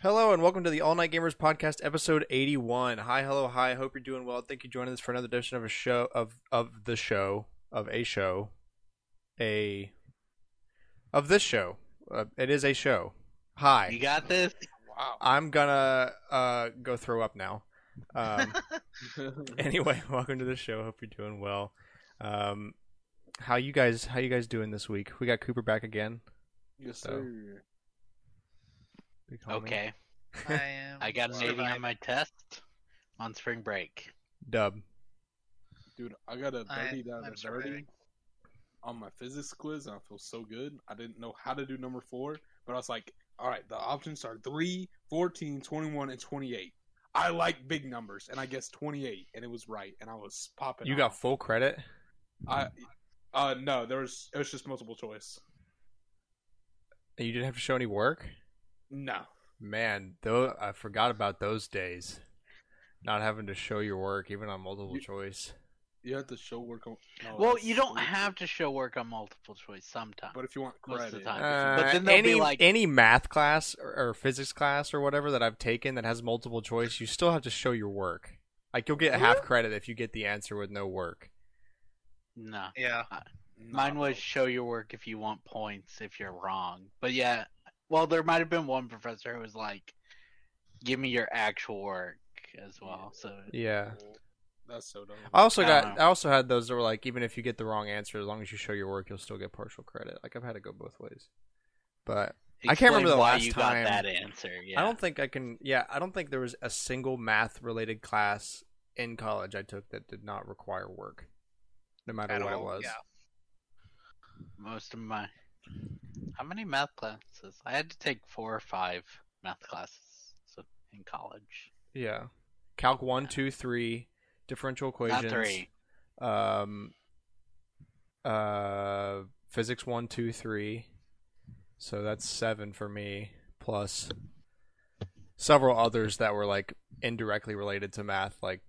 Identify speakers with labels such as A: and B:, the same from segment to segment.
A: Hello and welcome to the All Night Gamers Podcast, episode eighty-one. Hi, hello, hi. Hope you're doing well. Thank you for joining us for another edition of a show of of the show of a show, a of this show. Uh, it is a show. Hi.
B: You got this?
C: Wow.
A: I'm gonna uh, go throw up now. Um, anyway, welcome to the show. Hope you're doing well. Um, how you guys? How you guys doing this week? We got Cooper back again.
C: yes,
A: So-
C: sir.
B: Okay.
D: I am.
B: I got an 80 on my test on spring break.
A: Dub.
C: Dude, I got a 30 out
D: I'm
C: of 30 on my physics quiz, and I feel so good. I didn't know how to do number four, but I was like, all right, the options are 3, 14, 21, and 28. I like big numbers, and I guessed 28, and it was right, and I was popping
A: You got full credit.
C: I, uh, no, there was, it was just multiple choice.
A: and You didn't have to show any work.
C: No.
A: Man, though I forgot about those days. Not having to show your work even on multiple
C: You-
A: choice.
C: You have to show work on. No,
B: well, you don't
C: stupid.
B: have to show work on multiple choice sometimes.
C: But if you want
B: Most of the time.
A: Uh,
B: But then
A: any
B: be like-
A: any math class or, or physics class or whatever that I've taken that has multiple choice, you still have to show your work. Like you'll get half credit if you get the answer with no work.
B: No.
D: Yeah.
B: Uh, mine was show your work if you want points if you're wrong. But yeah, well, there might have been one professor who was like, give me your actual work as well. So
A: Yeah.
C: That's so dumb.
A: I also
B: I
A: got
B: know.
A: I also had those that were like even if you get the wrong answer, as long as you show your work, you'll still get partial credit. Like I've had to go both ways. But I can't remember
B: explain
A: the
B: why
A: last
B: you
A: time-
B: got that answer. Yeah.
A: I don't think I can. Yeah, I don't think there was a single math related class in college I took that did not require work, no matter
D: At
A: what
D: all,
A: it was.
D: yeah.
B: most of my. How many math classes? I had to take four or five math classes in college.
A: Yeah. Calc one, two, three, differential equations.
B: Not three.
A: Um. Uh, physics one, two, three. So that's seven for me, plus several others that were like indirectly related to math, like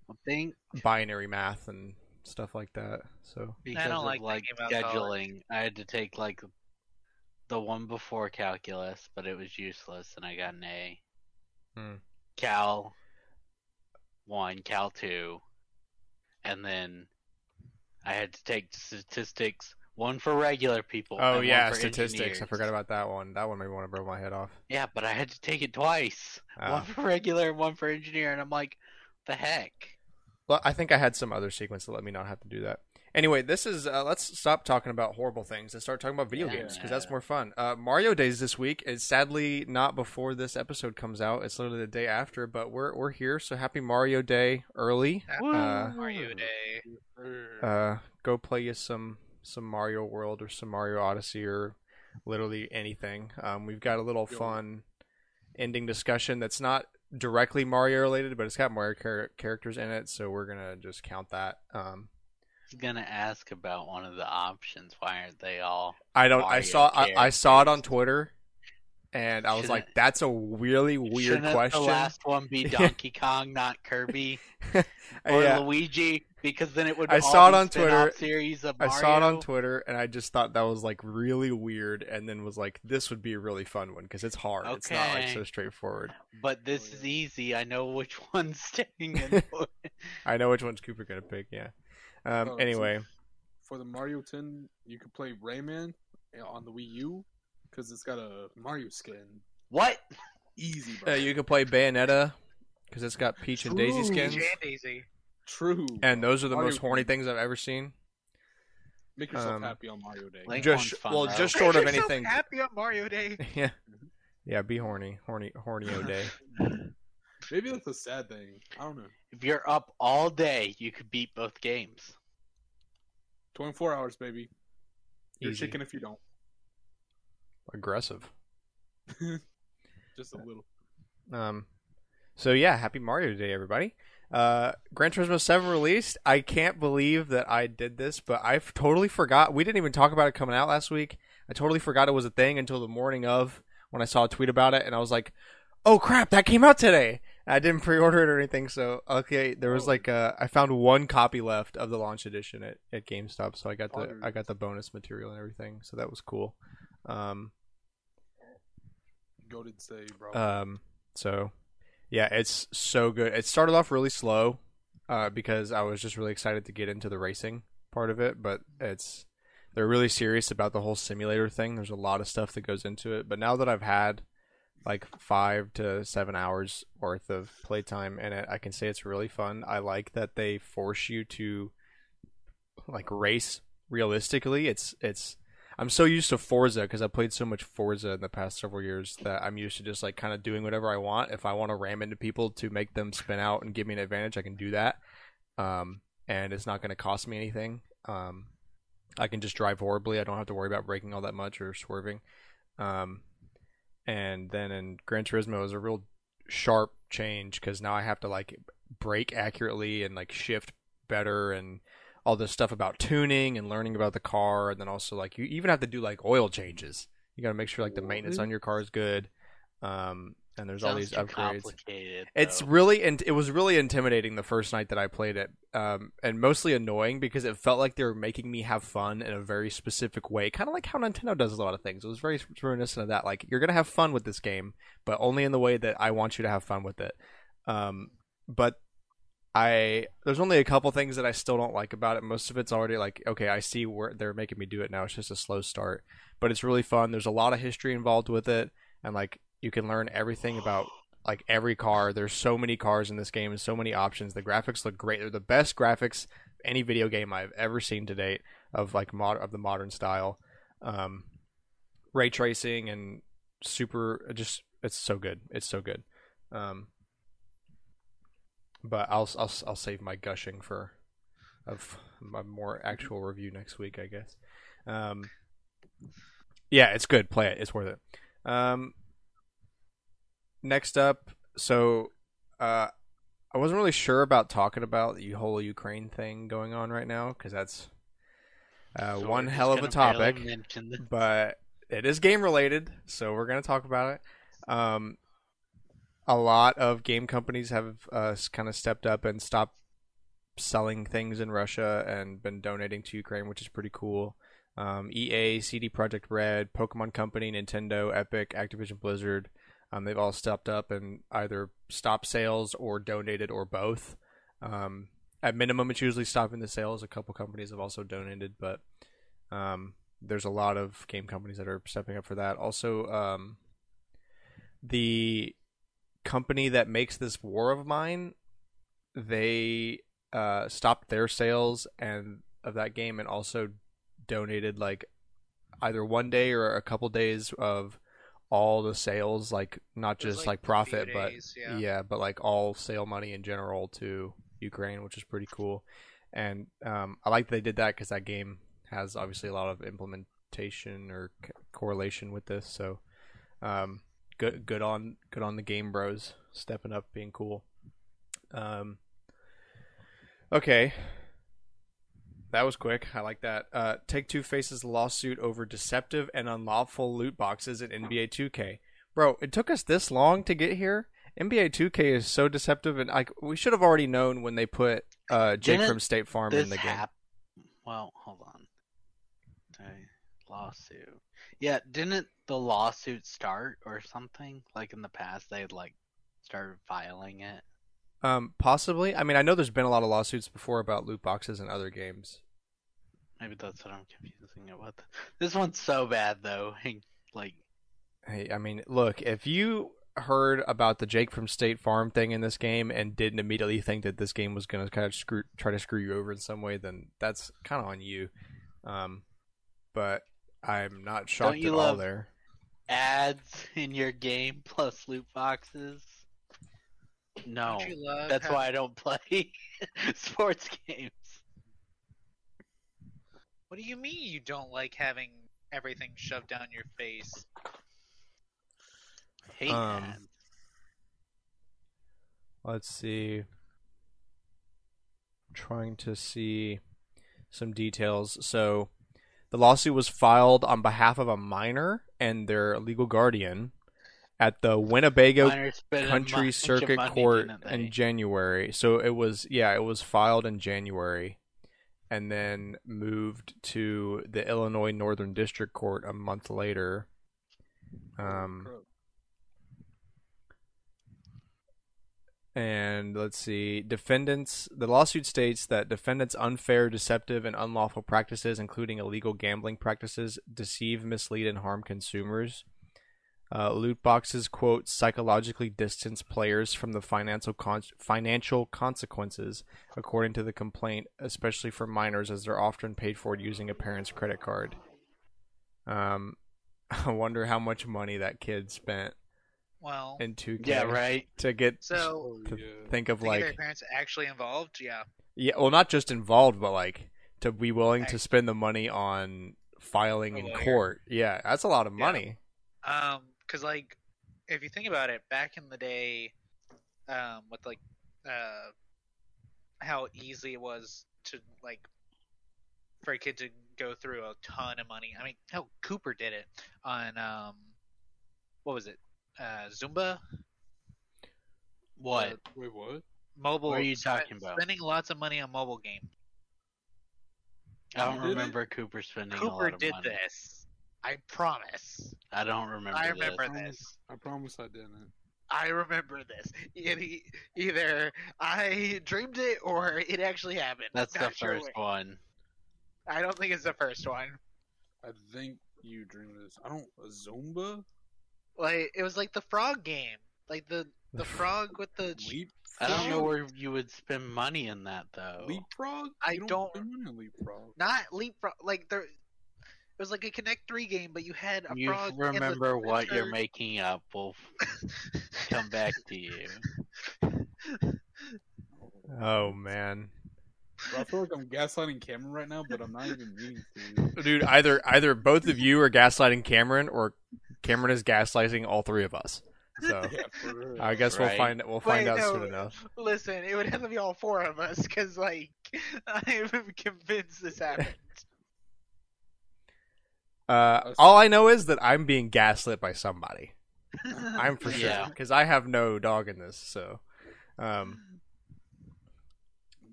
A: binary math and stuff like that. So
B: because of
D: like
B: like
D: thinking about college.
B: scheduling, I had to take like the one before calculus, but it was useless, and I got an A.
A: Hmm.
B: Cal one, Cal two, and then I had to take statistics. One for regular people.
A: Oh
B: and one
A: yeah,
B: for
A: statistics. I forgot about that one. That one made me want to blow my head off.
B: Yeah, but I had to take it twice.
A: Oh.
B: One for regular, and one for engineer, and I'm like, the heck.
A: Well, I think I had some other sequence to let me not have to do that. Anyway, this is uh, let's stop talking about horrible things and start talking about video
B: Yeah.
A: games because that's more fun. Uh, Mario Days this week is sadly not before this episode comes out. It's literally the day after, but we're we're here, so happy Mario Day early.
D: Happy
A: Uh,
D: Mario Day.
A: Uh, go play you some some Mario World or some Mario Odyssey or literally anything. Um, we've got a little fun ending discussion that's not directly Mario related, but it's got Mario char- characters in it, so we're gonna just count that. Um,
B: I was gonna ask about one of the options. Why aren't they all?
A: I don't. I saw. I, I saw it on. Twitter, and I was like, "That's a really weird question."
B: the last one be Donkey Kong, not Kirby or
A: yeah,
B: Luigi? Because then it would.
A: I
B: all
A: saw it on Twitter.
B: Series of
A: I
B: Mario.
A: saw it on Twitter, and I just thought that was like really weird, and then was like, "This would be a really fun one because it's hard. Okay. It's not like so straightforward."
B: But this
C: Oh,
B: is easy. I know which one's staying in.
A: I know which one's Cooper gonna pick. Yeah. Um.
C: Oh, so-
A: anyway,
C: For the Mario 10, you could play Rayman on the Wii U because it's got a Mario skin.
B: what?
C: Easy, bro.
A: uh, you can play Bayonetta because it's got Peach and Daisy skins,
D: Peach and Daisy.
C: True.
A: and those are the
C: Mario
A: most horny
C: Kart.
A: things I've ever seen.
C: Make yourself
A: um,
C: happy on Mario Day.
B: Link
A: Just-
B: fun,
A: well,
B: though.
A: just- Short of anything.
D: Happy on Mario Day.
A: yeah. Yeah. Be horny, horny, horny-o day.
C: Maybe that's a sad thing. I don't know.
B: if you're up all day, you could beat both games.
C: 24 hours, baby. You're
A: Easy.
C: chicken if you don't.
A: Aggressive.
C: Just a little.
A: Um, so yeah, happy Mario Day, everybody. Uh, Gran Turismo 7 released. I can't believe that I did this, but I totally forgot. We didn't even talk about it coming out last week. I totally forgot it was a thing until the morning of when I saw a tweet about it, and I was like, "Oh crap, that came out today!" I didn't pre-order it or anything, so okay. There was
C: Oh.
A: like uh, I found one copy left of the launch edition at, at GameStop, so I got the I got the bonus material and everything, so that was cool. Um,
C: Go did say, bro.
A: um, so yeah, it's so good. It started off really slow, uh, because I was just really excited to get into the racing part of it, but it's they're really serious about the whole simulator thing. There's a lot of stuff that goes into it, but now that I've had like five to seven hours worth of playtime in it, I can say it's really fun. I like that they force you to like race realistically. It's it's I'm so used to Forza because I played so much Forza in the past several years that I'm used to just like kind of doing whatever I want. If I want to ram into people to make them spin out and give me an advantage, I can do that. Um, and it's not going to cost me anything. Um, I can just drive horribly. I don't have to worry about braking all that much or swerving. Um, and then in Gran Turismo it was a real sharp change because now I have to like brake accurately and like shift better and all this stuff about tuning and learning about the car and then also like you even have to do like oil changes you got to make sure like the maintenance on your car is good um and there's all these upgrades it's
B: though.
A: really and it was really intimidating the first night that I played it, um, and mostly annoying because it felt like they were making me have fun in a very specific way, kind of like how Nintendo does a lot of things. It was very reminiscent of that. Like you're gonna have fun with this game, but only in the way that I want you to have fun with it. Um, but I there's only a couple things that I still don't like about it. Most of it's already like okay, I see where they're making me do it now. It's just a slow start, but it's really fun. There's a lot of history involved with it, and like you can learn everything about like every car. There's so many cars in this game and so many options. The graphics look great. They're the best graphics any video game I've ever seen to date of like mod of the modern style. Um, ray tracing and super just it's so good. It's so good. Um, but I'll I'll I'll save my gushing for of my more actual review next week, I guess. Um, yeah, it's good. Play it. It's worth it. Um, next up, so uh, I wasn't really sure about talking about the whole Ukraine thing going on right now because that's uh,
B: So
A: one hell of a topic but it is game related, so we're gonna talk about it. Um, a lot of game companies have uh, kind of stepped up and stopped selling things in Russia and been donating to Ukraine, which is pretty cool. Um, EA, CD Projekt Red, Pokemon Company, Nintendo, Epic, Activision Blizzard, um, they've all stepped up and either stopped sales or donated or both. Um, at minimum, it's usually stopping the sales. A couple companies have also donated, but um, there's a lot of game companies that are stepping up for that. Also, um, the company that makes this War of Mine, they uh, stopped their sales and of that game and also donated like either one day or a couple days of all the sales, like not just
D: like,
A: like, profit,
D: few
A: but
D: yeah.
A: yeah, but like all sale money in general to Ukraine, which is pretty cool. And um, I like that they did that because that game has obviously a lot of implementation or c- correlation with this. So um, good, good on good on the game bros stepping up, being cool. Um, okay, that was quick. I like that. Uh, Take Two faces lawsuit over deceptive and unlawful loot boxes in NBA 2K. Bro, it took us this long to get here. NBA 2K is so deceptive, and like we should have already known when they put uh, Jake
B: Didn't
A: from State Farm in the game.
B: hap- Well, hold on. Okay, lawsuit. Yeah, didn't the lawsuit start or something? Like in the past, they had like started filing it.
A: Um, possibly. I mean, I know there's been a lot of lawsuits before about loot boxes and other games.
B: Maybe that's what I'm confusing it with. This one's so bad though. Like,
A: Hey, I mean, look, if you heard about the Jake from State Farm thing in this game and didn't immediately think that this game was going to kind of screw, try to screw you over in some way, then that's kind of on you. Um, but I'm not shocked
B: you
A: at all
B: love-
A: there.
B: ads in your game plus loot boxes. No,
D: Don't you love
B: that's
D: how-
B: why I don't play sports games.
D: What do you mean you don't like having everything shoved down your face?
B: Hate
A: Um,
B: ads.
A: Let's see. Trying to see some details. So, the lawsuit was filed on behalf of a minor and their legal guardian at the Winnebago
B: Miners spending a County
A: Circuit Court in January. So it was yeah, it was filed in January and then moved to the Illinois Northern District Court a month later. Um and let's see, defendants the lawsuit states that defendants unfair, deceptive and unlawful practices including illegal gambling practices deceive, mislead and harm consumers. Uh, loot boxes quote psychologically distance players from the financial con- financial consequences, according to the complaint, especially for minors, as they're often paid for using a parent's credit card. Um, I wonder how much money that kid spent
D: Well,
A: in 2K
B: Yeah, right.
A: to get
D: so
A: to
C: yeah.
A: think of
D: to get their
A: like
D: parents actually involved. Yeah.
A: yeah, well, not just involved, but like to be willing to spend the money on filing
D: A
A: in
D: lawyer.
A: court. Yeah, that's a lot of
D: Yeah.
A: money.
D: Um, because like, if you think about it, back in the day, um, with like, uh, how easy it was to like, for a kid to go through a ton of money. I mean, hell, Cooper did it on um, what was it? Uh, Zuma
B: What?
C: Wait, what?
D: mobile.
B: What are you talking about?
D: Spending lots of money on mobile game.
B: I don't
C: Did it?
B: remember Cooper spending a lot
D: Cooper
B: of
D: did
B: money.
D: this. I promise.
B: I don't remember.
D: I
B: this.
D: remember
C: this.
D: this.
C: I promise I didn't.
D: I remember this. It, either I dreamed it or it actually happened.
B: That's the
D: Not sure
B: first
D: which.
B: one.
D: I don't think it's the first one.
C: I think you dreamed this. I don't. Zuma?
D: Like it was like the frog game, like the the frog with the.
C: Leap?
B: I don't know where you would spend money in that though.
C: Leapfrog?
D: I
C: You
D: don't-
C: spend money on leapfrog.
D: Not leapfrog. Like there, it was like a Connect Three game, but you had a
B: You
D: frog. in the
B: remember what you're making up will come back to you.
A: Oh man.
C: Bro, I feel like I'm gaslighting Cameron right now, but I'm not even meaning to.
A: Dude, either either both of you are gaslighting Cameron or Cameron is gaslighting all three of us. So
C: Yeah.
A: I guess we'll
B: Right.
A: find we'll find
D: Wait,
A: out
D: no.
A: soon enough.
D: Listen, it would have to be all four of us, because like I'm convinced this happened.
A: Uh, all I know is that I'm being gaslit by somebody. I'm for sure
B: Yeah.
A: because I have no dog in this. So, um,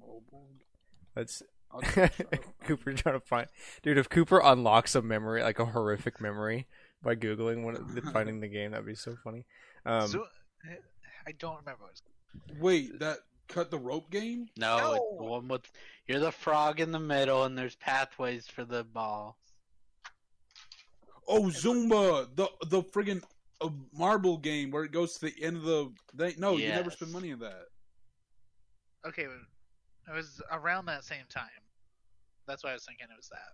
C: Mobile.
A: let's
C: I'll just try to find
A: Cooper trying to find dude. If Cooper unlocks a memory like a horrific memory by googling one finding the game, that'd be so funny. Um,
D: So- I don't remember what it was.
C: Wait, that cut the rope game?
B: No, it's
D: No.
B: the one with you're the frog in the middle, and there's pathways for the ball.
C: Oh, Zuma, the the friggin' uh, marble game where it goes to the end of the. They, no, you never spend money on that.
D: Okay, it was around that same time. That's why I was thinking it was that.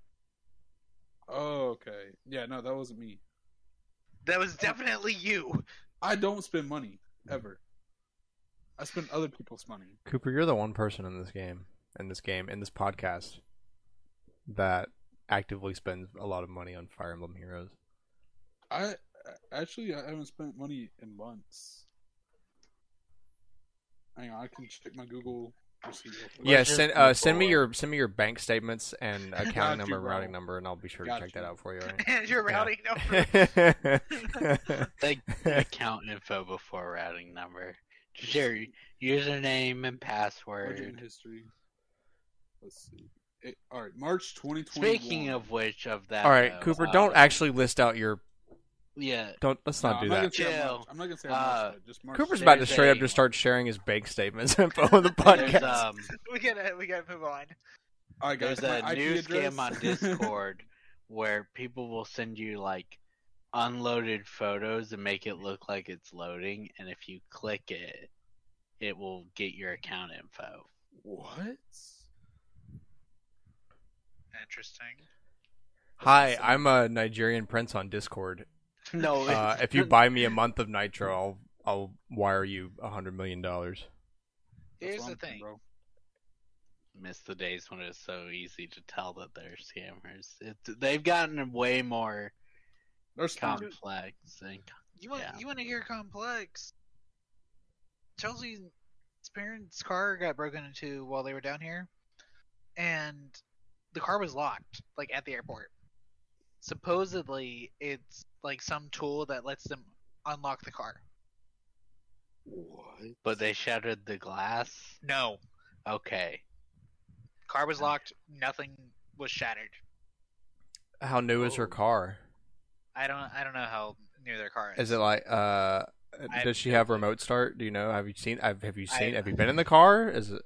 C: Oh, okay. Yeah, no, that wasn't me.
D: That was definitely you.
C: I don't spend money ever. I spend other people's money.
A: Cooper, you're the one person in this game, in this game, in this podcast that actively spends a lot of money on Fire Emblem Heroes.
C: I actually I haven't spent money in months. Hang on, I can check my Google receipt. real quick.
A: Yeah, send uh, send me your send me your bank statements and
C: Got
A: accounting number, and routing number, and I'll be sure
C: Got
A: to check
C: you.
A: that out for you. all right?
D: And your routing number.
B: Take the account info before routing number. Just your username and password.
C: and history. Let's see. It, all right, March 2021.
B: Speaking of which, of that.
A: All right,
B: though,
A: Cooper,
B: uh,
A: don't actually list out your.
B: Yeah,
A: Don't let's
C: No,
A: not do
C: I'm
A: that.
C: Not gonna say
B: Chill.
C: I'm not gonna say how much. but Just March
A: Cooper's about to
B: There's
A: straight up
B: a-
A: just start sharing his bank statements info on the podcast.
B: um,
D: we gotta we gotta move on.
C: All right, guys.
B: there's
C: my
B: a
C: IP
B: new
C: address.
B: scam on Discord where people will send you like unloaded photos and make it look like it's loading, and if you click it, it will get your account info.
C: what?
D: Interesting.
A: Hi, I'm a Nigerian prince on Discord.
B: No,
A: Uh, if you buy me a month of Nitro, I'll I'll wire you a hundred million dollars.
C: That's
D: Here's the thing.
C: bro.
B: miss the days when it was so easy to tell that they're scammers. It, they've gotten way more
C: They're
B: complex. And,
D: You want
B: Yeah.
D: you want to hear complex? Chelsea's parents' car got broken into while they were down here, and the car was locked, like at the airport. Supposedly, it's like some tool that lets them unlock the car.
E: What?
B: But they shattered the glass.
D: No,
B: Okay.
D: car was locked. Nothing was shattered.
A: How new is her car?
D: I don't. I don't know how new their car is.
A: Is it like uh?
D: I
A: Does she
D: have
A: have
D: no clue.
A: remote start? Do you know? Have you seen? Have have you
D: I-
A: seen? Have you been in the car? Is it?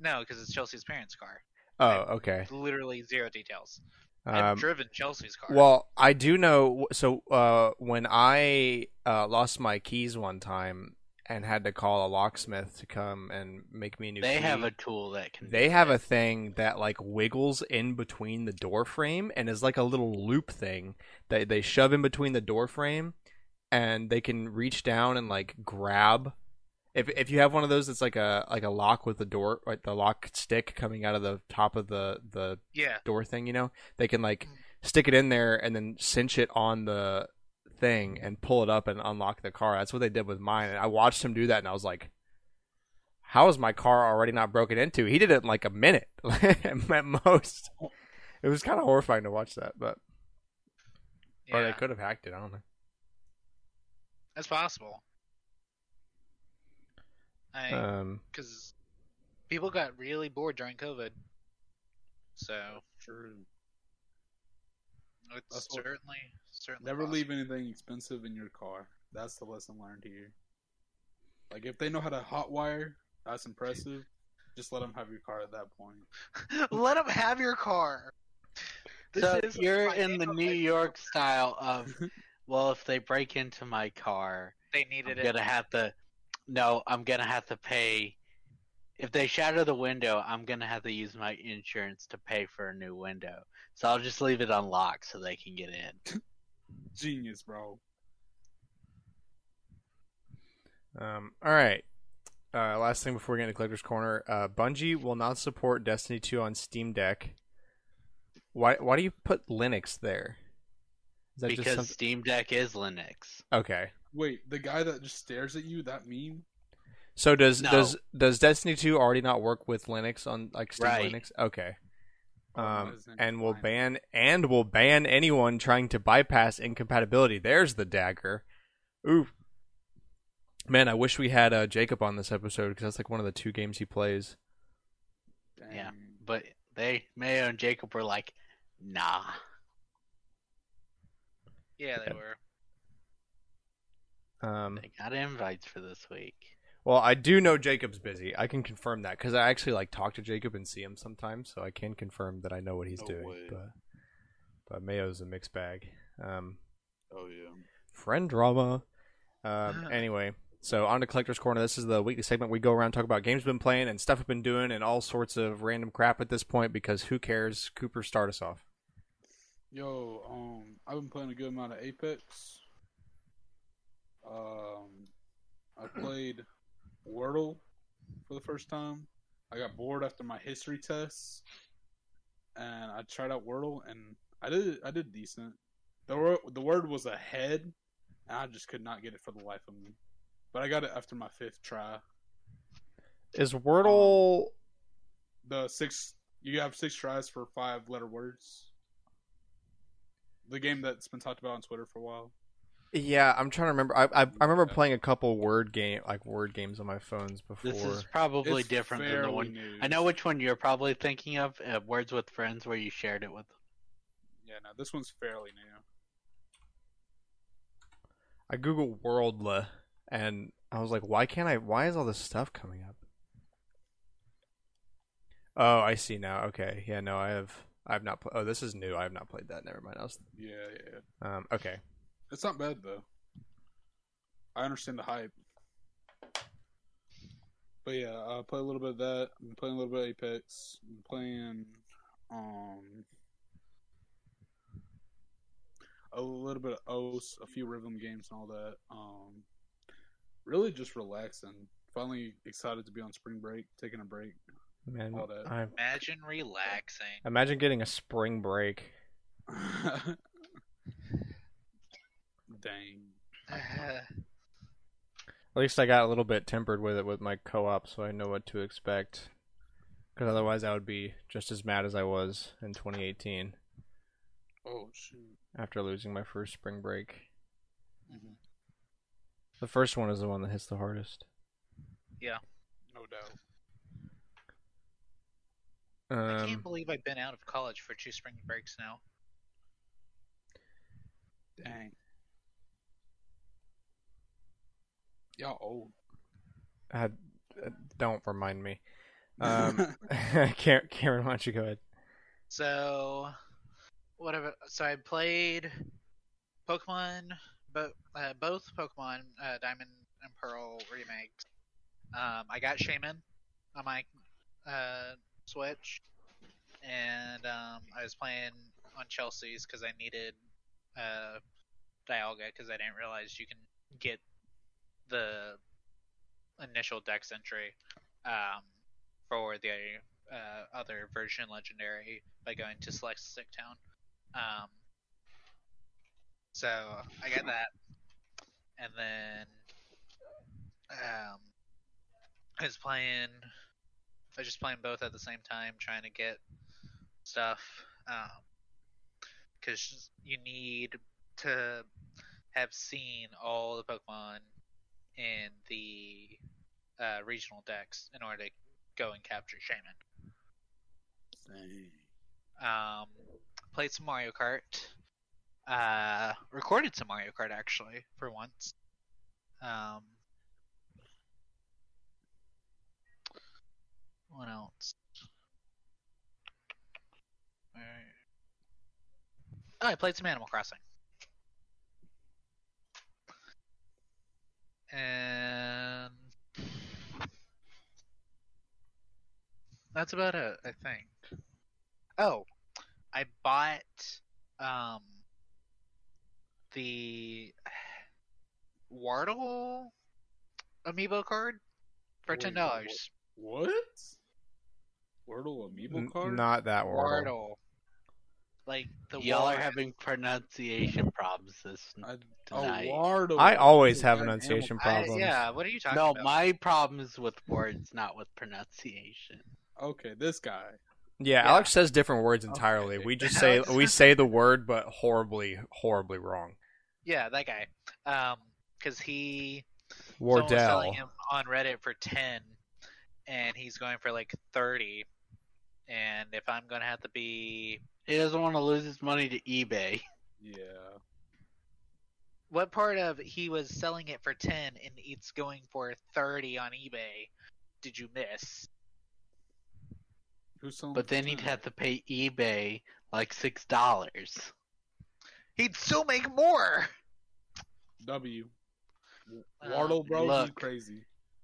D: No, because it's Chelsea's parents' car.
A: Oh, okay.
D: Literally zero details. I've
A: Um,
D: driven Chelsea's car.
A: Well, I do know. So uh, when I uh, lost my keys one time and had to call a locksmith to come and make me a new
B: They
A: key,
B: have a tool that can.
A: they have a thing that like wiggles in between the door frame and is like a little loop thing that they shove in between the door frame and they can reach down and like grab if if you have one of those it's like a like a lock with the door like the lock stick coming out of the top of the the
D: yeah,
A: door thing, you know, they can like stick it in there and then cinch it on the thing and pull it up and unlock the car. That's what they did with mine. And I watched him do that and I was like, how is my car already not broken into? He did it in like a minute at most. It was kind of horrifying to watch that, but or
D: yeah,
A: they could have hacked it. I don't know.
D: that's possible. I
A: Um,
D: because people got really bored during COVID, so
C: True.
D: it's
C: That's
D: certainly certainly
C: Never
D: possible.
C: leave anything expensive in your car. That's the lesson learned here. Like if they know how to hotwire, that's impressive. Just let them have your car at that point.
D: Let them have your car. This
B: So
D: is
B: you're in the
D: neighborhood.
B: New York style of, well, if they break into my car,
D: They
B: I'm
D: it.
B: gonna have to. No, I'm gonna have to pay. If they shatter the window, I'm gonna have to use my insurance to pay for a new window. So I'll just leave it unlocked so they can get in.
C: Genius, bro.
A: Um, all right. Uh, last thing before we get into collector's corner, uh, Bungie will not support Destiny 2 on Steam Deck. Why? Why do you put Linux there? Is that
B: because
A: just something?
B: Steam Deck is Linux.
A: Okay.
C: Wait, the guy that just stares at you, that meme?
A: So does
B: No.
A: does does Destiny 2 already not work with Linux on like Steam
B: Right.
A: Linux? Okay.
C: Oh,
A: Um, and will ban and will ban anyone trying to bypass incompatibility. There's the dagger. Ooh, man, I wish we had uh, Jacob on this episode because that's like one of the two games he plays.
B: Yeah. But they, Mayo and Jacob were like, nah.
D: Yeah, they
A: Yeah.
D: were.
A: Um,
B: They got invites for this week.
A: well, I do know Jacob's busy. I can confirm that because I actually like talk to Jacob and see him sometimes, so I can confirm that I know what he's
E: No
A: doing.
E: way.
A: But but Mayo's a mixed bag. Um,
E: Oh yeah.
A: friend drama. Um, anyway, so on to Collector's Corner. This is the weekly segment we go around talk about games we've been playing and stuff we've been doing and all sorts of random crap at this point because who cares? Cooper, start us off.
C: Yo, um, I've been playing a good amount of Apex. Um, I played Wordle for the first time. I got bored after my history tests, and I tried out Wordle, and I did I did decent. The word the word was ahead, and I just could not get it for the life of me. But I got it after my fifth try.
A: Is Wordle?
C: The six you have six tries for five letter words. The game that's been talked about on Twitter for a while.
A: Yeah, I'm trying to remember. I, I I remember playing a couple word game like word games on my phones before.
B: This is probably
C: It's
B: different than the one.
C: new.
B: I know which one you're probably thinking of. Uh, Words with Friends, where you shared it with.
C: Yeah, no, this one's fairly new.
A: I googled Worldla and I was like, why can't I? Why is all this stuff coming up? Oh, I see now. Okay, yeah, no, I have. I have not. Pl- oh, this is new. I have not played that. Never mind. I was.
C: Yeah, yeah, yeah.
A: Um. Okay.
C: It's not bad though. I understand the hype. But yeah, I play a little bit of that. I'm playing a little bit of Apex. I'm playing um a little bit of osu!, a few rhythm games and all that. Um really just relaxing. Finally excited to be on spring break, taking a break.
A: Man,
C: All that.
A: I
D: Imagine relaxing.
A: imagine getting a spring break.
C: Dang.
A: At least I got a little bit tempered with it with my co-op, so I know what to expect. Because otherwise, I would be just as mad as I was in 2018
C: Oh shoot.
A: after losing my first spring break. Mhm. The first one is the one that hits the hardest.
C: Yeah, no doubt.
D: I can't
A: Um,
D: believe I've been out of college for two spring breaks now.
C: Dang. Y'all old.
A: I, uh, don't remind me. Um, Karen, Karen, why don't you go ahead?
D: So, whatever. So I played Pokemon, bo- uh, both Pokemon uh, Diamond and Pearl remakes. Um, I got Shaymin on my uh, Switch, and um, I was playing on Chelsea's because I needed uh, Dialga because I didn't realize you can get the initial dex entry um, for the uh, other version legendary by going to select stick town. Um, so I got that, and then um, I was playing. I was just playing both at the same time, trying to get stuff. Because you need to have seen all the Pokemon in the uh, regional dex in order to go and capture
C: Shaymin.
D: Um, played some Mario Kart. Uh, recorded some Mario Kart actually for once. Um, what else? Oh, I played some Animal Crossing. And that's about it, I think. Oh, I bought um the Wardell amiibo card for ten dollars.
C: What? Wordle amiibo
A: N-
C: card?
A: not that word.
D: Wardell, like the
B: Y'all are having pronunciation problems this
C: I,
B: tonight.
A: I always have
C: Goddamn.
A: enunciation
D: I-
A: problems.
D: yeah, what are you talking
B: No,
D: about?
B: my problem is with words, not with pronunciation.
C: Okay, this guy.
A: Yeah,
D: Yeah.
A: Alex says different words entirely.
C: Okay.
A: We just say we say the word, but horribly, horribly wrong.
D: Yeah, that guy. Um, because he someone was selling him on Reddit for ten, and he's going for like thirty. And if I'm gonna have to be,
B: He doesn't want to lose his money to eBay.
C: Yeah.
D: what part of he was selling it for ten and it's going for thirty on eBay? Did you miss?
C: Who's selling
B: But then
C: for
B: he'd have to pay eBay like six dollars.
D: He'd still make more.
C: W.
D: Um,
C: Wardell, bro, you
B: look.
C: crazy.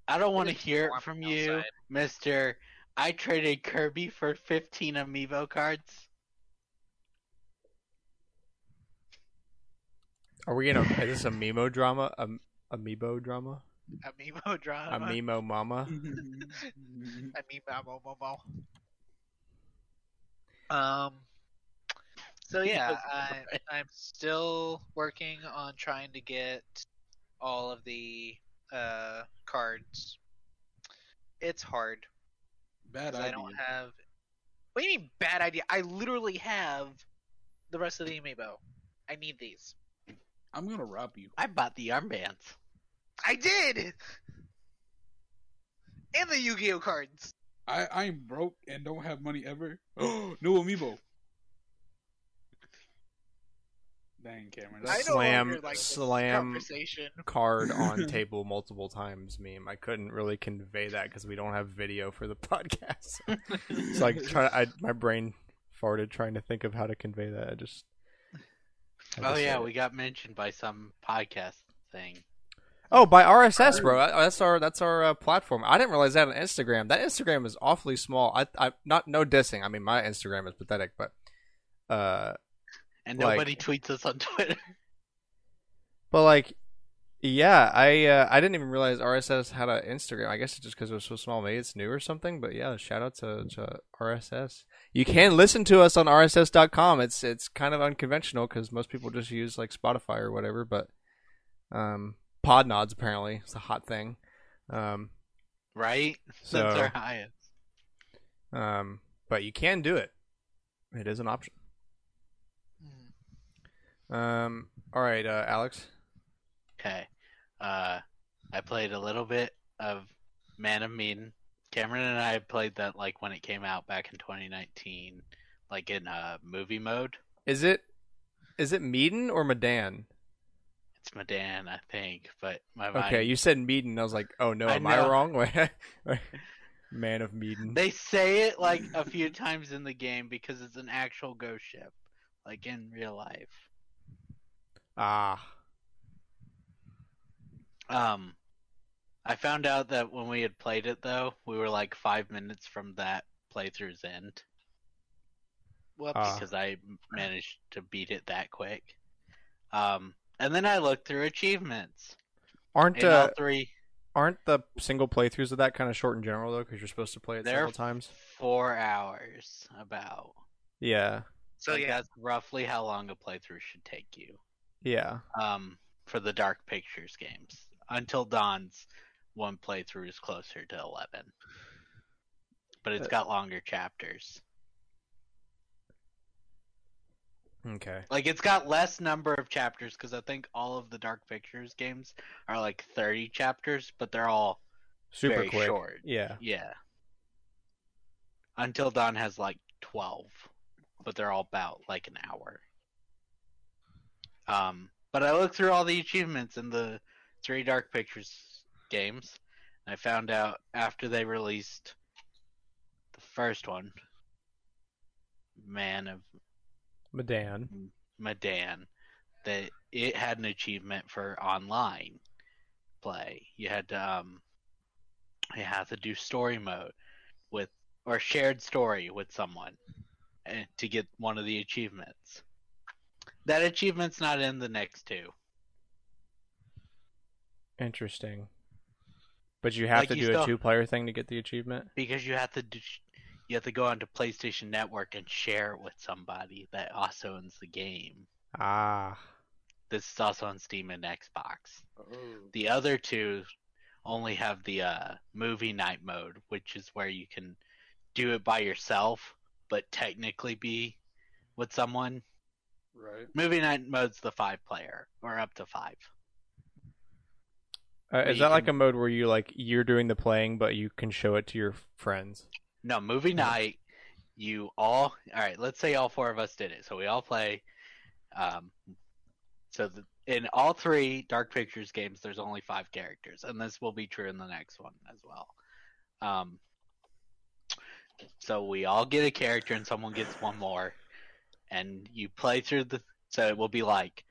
B: I don't want to hear it from you. Mister. I traded Kirby for fifteen amiibo cards.
A: Are we gonna? Is this a Mimo drama? A amiibo drama?
D: Amiibo drama.
A: A Mimo mama?
D: Amiibo mo mo mo. Um. So yeah, I, I'm still working on trying to get all of the uh, cards. It's hard
C: Bad
D: 'cause I don't have. What do you mean bad idea? I literally have the rest of the amiibo. I need these.
C: I'm gonna rob you.
B: I bought the armbands.
D: I did. And the Yu-Gi-Oh cards.
C: I I'm broke and don't have money ever. Oh, new amiibo. Dang, Cameron. That's
A: Slam-
D: like
A: slam.
D: conversation.
A: Card on table multiple times meme. I couldn't really convey that because we don't have video for the podcast. so like, try. I my brain farted trying to think of how to convey that. I just. I
B: Oh yeah, we got mentioned by some podcast thing.
A: Oh, by RSS, bro. That's our that's our uh, platform. I didn't realize that on Instagram. That Instagram is awfully small. I I not no dissing. I mean, my Instagram is pathetic, but uh,
B: And
A: Like-
B: nobody tweets us on Twitter.
A: but like, yeah, I uh, I didn't even realize RSS had an Instagram. I guess it's just because it was so small. Maybe it's new or something. But yeah, shout out to, to RSS. You can listen to us on RSS.com. It's it's kind of unconventional because most people just use like Spotify or whatever. But um, Podnods apparently it's a hot thing. Um,
B: right?
A: So-
B: That's our highest.
A: Um, but you can do it. It is an option.
D: Hmm.
A: Um, all right, uh, Alex.
B: Okay. Uh, I played a little bit of Man of Medan. Cameron and I played that like when it came out back in 2019, like in uh, movie mode.
A: Is it is it Medan or Medan?
B: It's Medan, I think, but my
A: Okay, you said Medan. I was like, oh no,
B: I
A: am I wrong? Man of Medan.
B: They say it like a few times in the game because it's an actual ghost ship, like in real life.
A: Ah,
B: Um, I found out that when we had played it though, we were like five minutes from that playthrough's end
D: Whoops.
A: Ah.
B: because I managed to beat it that quick. Um, and then I looked through achievements.
A: aren't
B: And all
A: uh,
B: three,
A: aren't the single playthroughs of that kind of short in general though? Because you're supposed to play it several times.
B: four hours about.
A: Yeah,
D: so
B: Like,
D: yeah,
B: that's roughly how long a playthrough should take you.
A: yeah.
B: um, for the Dark Pictures games. Until Dawn's one playthrough is closer to 11. But it's got longer chapters.
A: Okay.
B: Like, it's got less number of chapters because I think all of the Dark Pictures games are like 30 chapters, but they're all
A: Super
B: very
A: quick.
B: short.
A: Yeah.
B: Yeah. Until Dawn has like 12, but they're all about like an hour. Um, but I looked through all the achievements in the three Dark Pictures games. I found out after they released the first one, Man of
A: Medan.
B: Medan, that it had an achievement for online play. You had to um, you had to do story mode with or shared story with someone eh, to get one of the achievements. That achievement's not in the next two.
A: Interesting. But you have
B: Like,
A: to
B: you
A: do a two-player thing to get the achievement.
B: because you have to do, you have to go onto PlayStation Network and share it with somebody that also owns the game.
A: Ah.
B: This is also on Steam and Xbox.
C: Oh.
B: The other two only have the uh, movie night mode, which is where you can do it by yourself, but technically be with someone.
C: Right.
B: Movie night mode's the five player, or up to five.
A: Uh, is that like
B: can-
A: a mode where you like you're doing the playing, but you can show it to your friends?
B: No, movie night, you all. All right, let's say all four of us did it. So we all play. Um, so the, in all three Dark Pictures games, there's only five characters, and this will be true in the next one as well. Um, so we all get a character, and someone gets one more, and you play through the. So it will be like,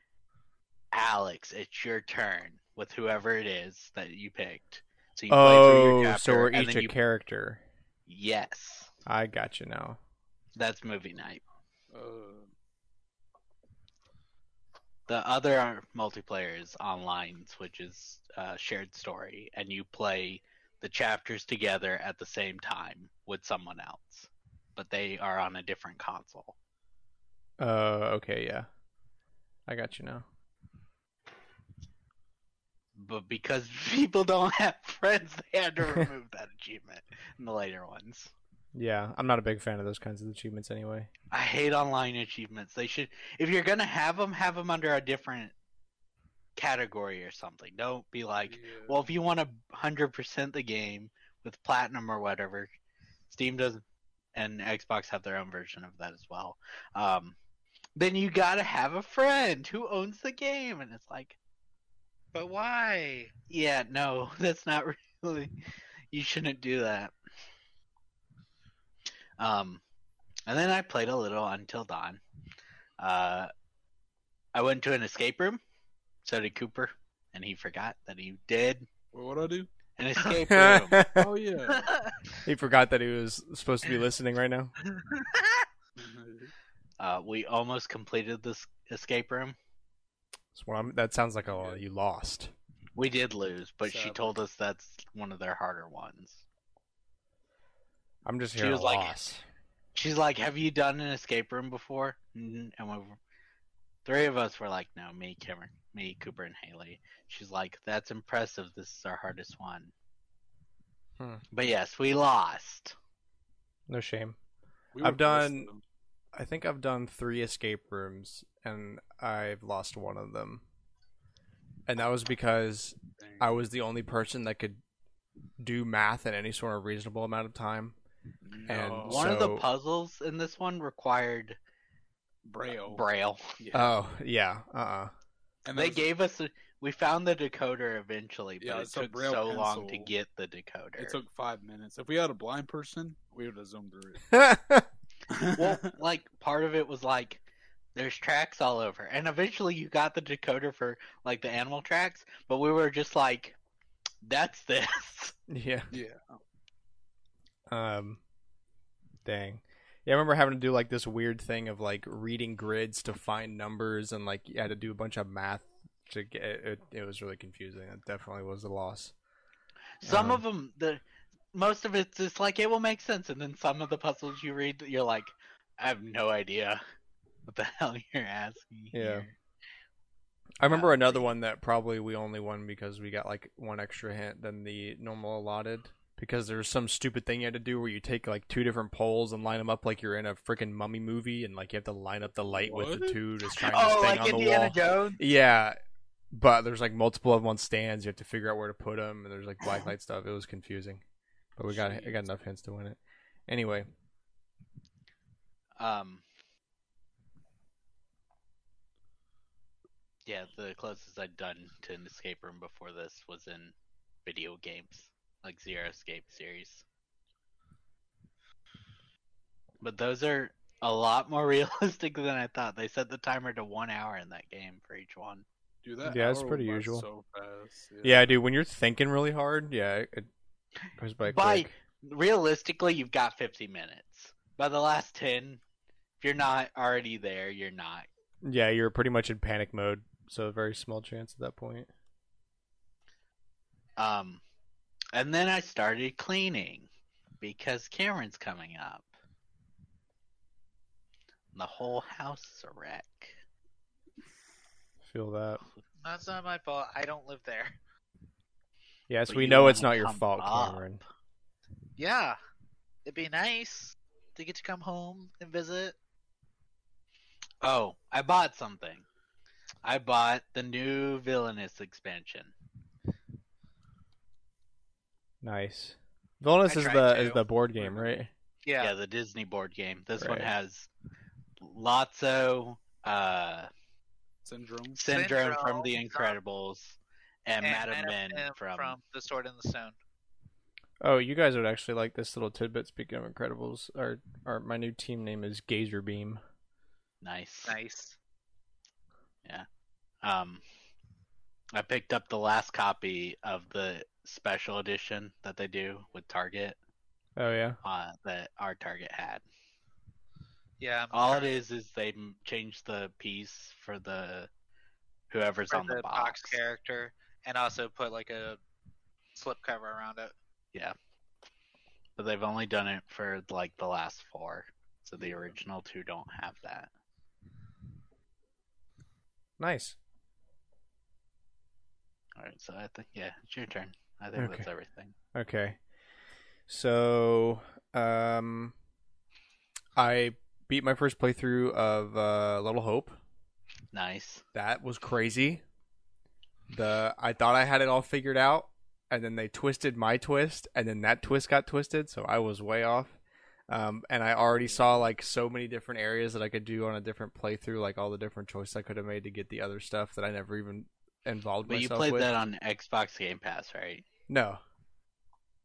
B: Alex, it's your turn with whoever it is that you picked. So you play through your
A: Oh,
B: chapter,
A: so we're each a
B: you
A: character.
B: Yes,
A: I got you now.
B: that's movie night.
C: Uh,
B: The other multiplayer is online, which is uh, shared story, and you play the chapters together at the same time with someone else, but they are on a different console.
A: Uh, okay, yeah. I got you now.
B: But because people don't have friends, they had to remove that achievement in the later ones.
A: Yeah, I'm not a big fan of those kinds of achievements anyway.
B: I hate online achievements. They should, if you're gonna have them, have them under a different category or something. Don't be like,
C: yeah.
B: Well, if you want to hundred percent the game with platinum or whatever, Steam does, and Xbox have their own version of that as well. Um, then you gotta have a friend who owns the game, and it's like,
D: but why?
B: yeah, no, that's not really. You shouldn't do that. Um, and then I played a little Until Dawn. Uh, I went to an escape room. So did Cooper, and he forgot that he did
C: Well, what would I do?
B: an escape room.
C: Oh yeah.
A: he forgot that he was supposed to be listening right now.
B: Uh, we almost completed this escape room.
A: That's what I'm, that sounds like a you lost.
B: We did lose, but she
C: Sadly.
B: told us that's one of their harder ones.
A: I'm just
B: She
A: hearing
B: was
A: a
B: like-
A: loss.
B: She's like, "Have you done an escape room before?" Mhm, And we, three of us were like, "No, me, Cameron, me, Cooper, and Haley." She's like, "That's impressive. This is our hardest one."
A: Hmm.
B: But yes, we lost.
A: No shame.
C: We
A: I've
C: were close to
A: done-
C: them.
A: I think I've done three escape rooms and I've lost one of them. and that was because I was the only person that could do math in any sort of reasonable amount of time. and
C: No.
B: One of the puzzles in this one required
C: Braille.
B: braille.
C: Yeah.
A: Oh yeah, uh, uh
C: and
B: They
C: those-
B: gave us. A, we found the decoder eventually, but
C: Yeah,
B: it took
C: Braille
B: so long to get the decoder.
C: It took five minutes. If we had a blind person, we would have zoomed through
A: uh
B: well, like part of it was like there's tracks all over, and eventually you got the decoder for like the animal tracks, but we were just like, "That's this."
A: yeah.
C: yeah.
A: Um, dang. Yeah, I remember having to do like this weird thing of like reading grids to find numbers, and like you had to do a bunch of math to get it. It was really confusing. It definitely was a loss.
B: Some
A: Um,
B: of them, the most of it's just like it will make sense, and then some of the puzzles you read, you're like, I have no idea what the hell you're asking.
A: Yeah.
B: here."
A: I remember
B: Uh,
A: another one that probably we only won because we got like one extra hint than the normal allotted. Because there's some stupid thing you had to do where you take like two different poles and line them up like you're in a freaking mummy movie, and like you have to line up the light with the
C: What?
A: two to shine
B: Oh,
A: this thing
B: like
A: on the
B: Indiana
A: wall.
B: Jones.
A: Yeah, but there's like multiple of them on stands. You have to figure out where to put them, and there's like black light stuff. It was confusing, but we got I got enough hints to win it. Anyway,
B: Um. Yeah, the closest I'd done to an escape room before this was in video games, like Zero Escape series. But those are a lot more realistic than I thought. They set the timer to one hour in that game for each one.
C: Do that.
A: Yeah, it's pretty usual.
C: So fast.
A: yeah, dude, when you're thinking really hard, yeah, it, it by
B: By realistically, you've got 50 minutes. By the last 10, if you're not already there, you're not.
A: Yeah, you're pretty much in panic mode, so a very small chance at that point.
B: Um, and then I started cleaning because Cameron's coming up. The whole house is a wreck.
A: Feel that.
D: That's not my fault. I don't live there.
A: Yes,
B: But
A: we
B: you
A: know it's not your fault,
B: up.
A: Cameron.
D: Yeah, it'd be nice to get to come home and visit.
B: Oh, I bought something. I bought the new Villainous expansion.
A: Nice. Villainous
D: I
A: is the
D: to.
A: is the board game, right?
B: Yeah,
D: Yeah,
B: the Disney board game. This one
A: Right.
B: has Lotso, uh,
C: Syndrome.
B: Syndrome from The
D: from-
B: Incredibles, and, Madam
D: Madam
B: Mim
D: Mim
B: from,
D: The Sword in the Stone.
A: Oh, you guys would actually like this little tidbit. Speaking of Incredibles, our our my new team name is Gazer Beam.
B: Nice.
D: Nice.
B: Yeah, um, I picked up the last copy of the special edition that they do with Target
A: Oh yeah.
B: uh, that our Target had.
D: Yeah. I'm
B: All it
D: trying
B: is is they m- changed the piece for the whoever's
D: for
B: on the,
D: the
B: box.
D: box character, and also put like a slip cover around it.
B: Yeah, but they've only done it for like the last four, so the original two don't have that.
A: Nice.
B: All right, so I think yeah, it's your turn. I think that's everything.
A: Okay. So, um, I beat my first playthrough of uh, Little Hope.
B: Nice.
A: That was crazy. The I thought I had it all figured out, and then they twisted my twist, and then that twist got twisted, so I was way off. Um, and I already saw like so many different areas that I could do on a different playthrough, like all the different choices I could have made to get the other stuff that I never even involved with.
B: But you played
A: with.
B: that on Xbox Game Pass, right?
A: No,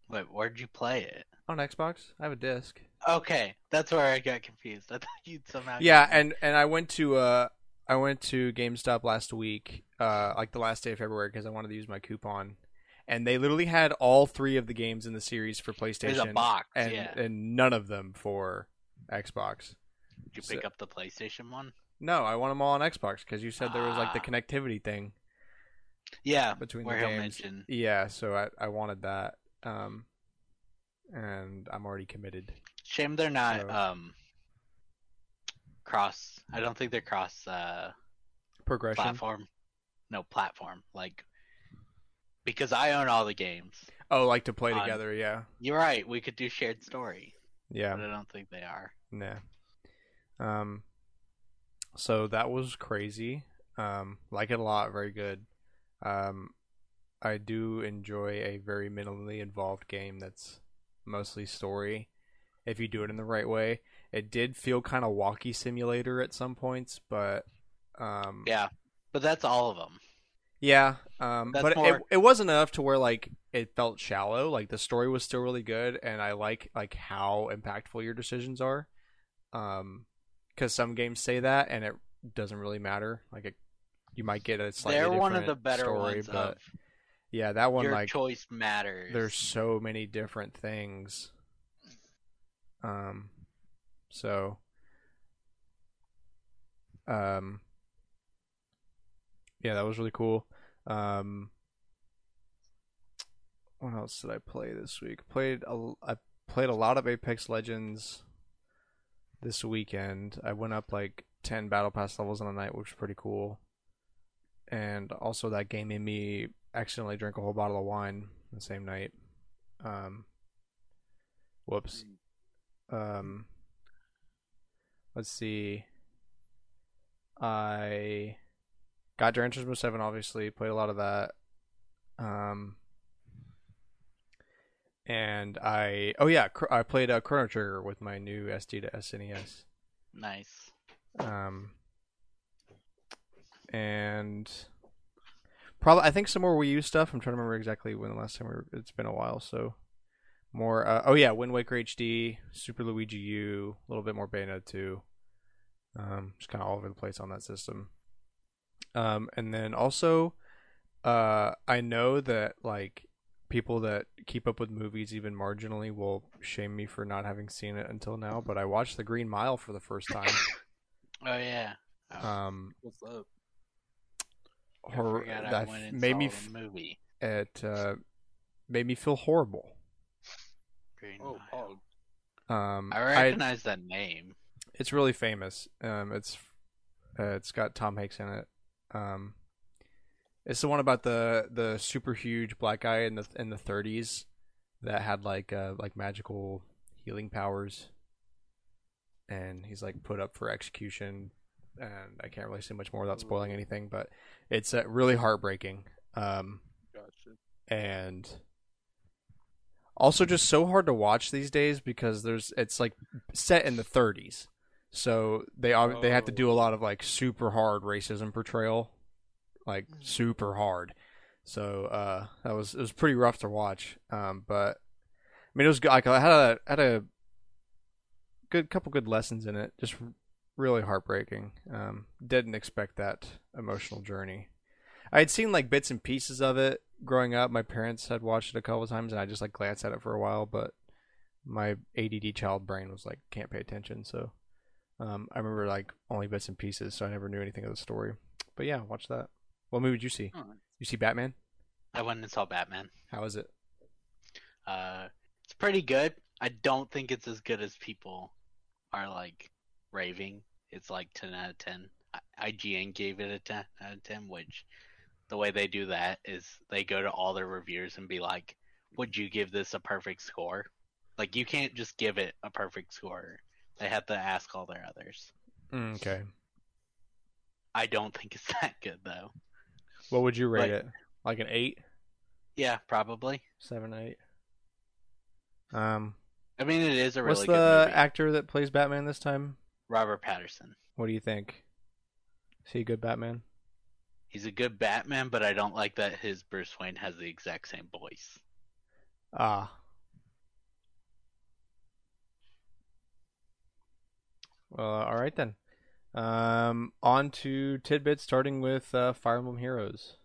B: Wait, where'd you play it?
A: on Xbox. I have a disc.
B: Okay, that's where I got confused. I thought you'd somehow.
A: Yeah, and and I went to uh I went to GameStop last week, uh like the last day of February because I wanted to use my coupon, and they literally had all three of the games in the series for PlayStation,
B: there's a box.
A: and
B: yeah.
A: and none of them for Xbox.
B: Did you pick up the PlayStation one?
A: No, I want them all on Xbox because you said there was like the
B: Ah.
A: connectivity thing
B: Yeah,
A: between
B: where
A: the games.
B: mention.
A: Yeah, so I I wanted that, um, and I'm already committed.
B: Shame they're not
A: So-
B: um cross. I don't think they're cross uh
A: Progression.
B: platform. No platform. Like because I own all the games.
A: Oh, like to play together? Yeah,
B: You're right. We could do shared story,
A: yeah.
B: but I don't think they are.
A: Nah. Um. So that was crazy. Um, like it a lot. Very good. Um, I do enjoy a very minimally involved game that's mostly story. If you do it in the right way, it did feel kind of walkie simulator at some points, but um,
B: Yeah, but that's all of them.
A: yeah, um,
B: That's
A: but it,
B: more-
A: it wasn't enough to where like it felt shallow. Like the story was still really good, and I like like how impactful your decisions are. Um, because some games say that, and it doesn't really matter. Like it, you might get a slightly
B: They're one of the better
A: story,
B: ones
A: but yeah, that one
B: your
A: like
B: choice matters.
A: there's so many different things. Um, so, um, yeah, that was really cool. Um, what else did I play this week? Played a, I played a lot of Apex Legends this weekend. I went up like ten battle pass levels in a night, which was pretty cool. And also, that game made me accidentally drink a whole bottle of wine the same night. Um, whoops. Um, let's see. I got Gran Turismo Seven. Obviously, played a lot of that. Um, and I oh yeah, I played uh, Chrono Trigger with my new SD to SNES.
B: nice.
A: Um, and probably I think some more Wii U stuff. I'm trying to remember exactly when the last time we were, it's been a while. So more. Uh, oh yeah, Wind Waker HD, Super Luigi U, a little bit more Bayonetta 2. Um, just kind of all over the place on that system. Um, and then also, uh, I know that like people that keep up with movies even marginally will shame me for not having seen it until now. But I watched The Green Mile for the first time.
B: Oh yeah. Oh,
A: Um,
C: What's up?
A: Hor- that made me f-
B: movie.
A: it uh, made me feel horrible.
B: Green
C: Oh,
B: Mile.
C: Pog.
A: Um,
B: I
A: I,
B: recognize that name.
A: it's really famous. Um, it's uh, it's got Tom Hanks in it. Um, it's the one about the the super huge black guy in the in the 30s that had like uh, like magical healing powers, and he's like put up for execution. And I can't really say much more without spoiling anything, but it's uh, really heartbreaking. Um,
C: Gotcha.
A: and also just so hard to watch these days because there's it's like set in the 30s so they ob- they have to do a lot of like super hard racism portrayal. Like super hard. So uh that was it was pretty rough to watch. Um but i mean it was good like i had a had a good couple good lessons in it. Just really heartbreaking. Um didn't expect that emotional journey I had seen like bits and pieces of it growing up. My parents had watched it a couple of times, and I just like glanced at it for a while. But my ADD child brain was like can't pay attention, so um, I remember like only bits and pieces, so I never knew anything of the story. But yeah, watch that. What movie did you see?
C: Alright.
A: You see Batman?
B: I went and saw Batman.
A: How is it?
B: Uh, it's pretty good. I don't think it's as good as people are like raving. It's like ten out of ten. I- IGN gave it a ten out of ten, which the way they do that is they go to all their reviewers and be like, "Would you give this a perfect score?" Like you can't just give it a perfect score. They have to ask all their others.
A: Mm, okay.
B: I don't think it's that good though.
A: What would you rate
B: Like-
A: it? Like an eight,
B: Yeah, probably.
A: seven, eight. Um,
B: I mean, it is a really
A: what's
B: good
A: the
B: movie.
A: actor that plays Batman this time?
B: Robert Patterson.
A: What do you think? Is he a good Batman?
B: He's a good Batman, but I don't like that his Bruce Wayne has the exact same voice.
A: Ah. Well, all right then. Um, on to tidbits, starting with uh, Fire Emblem Heroes.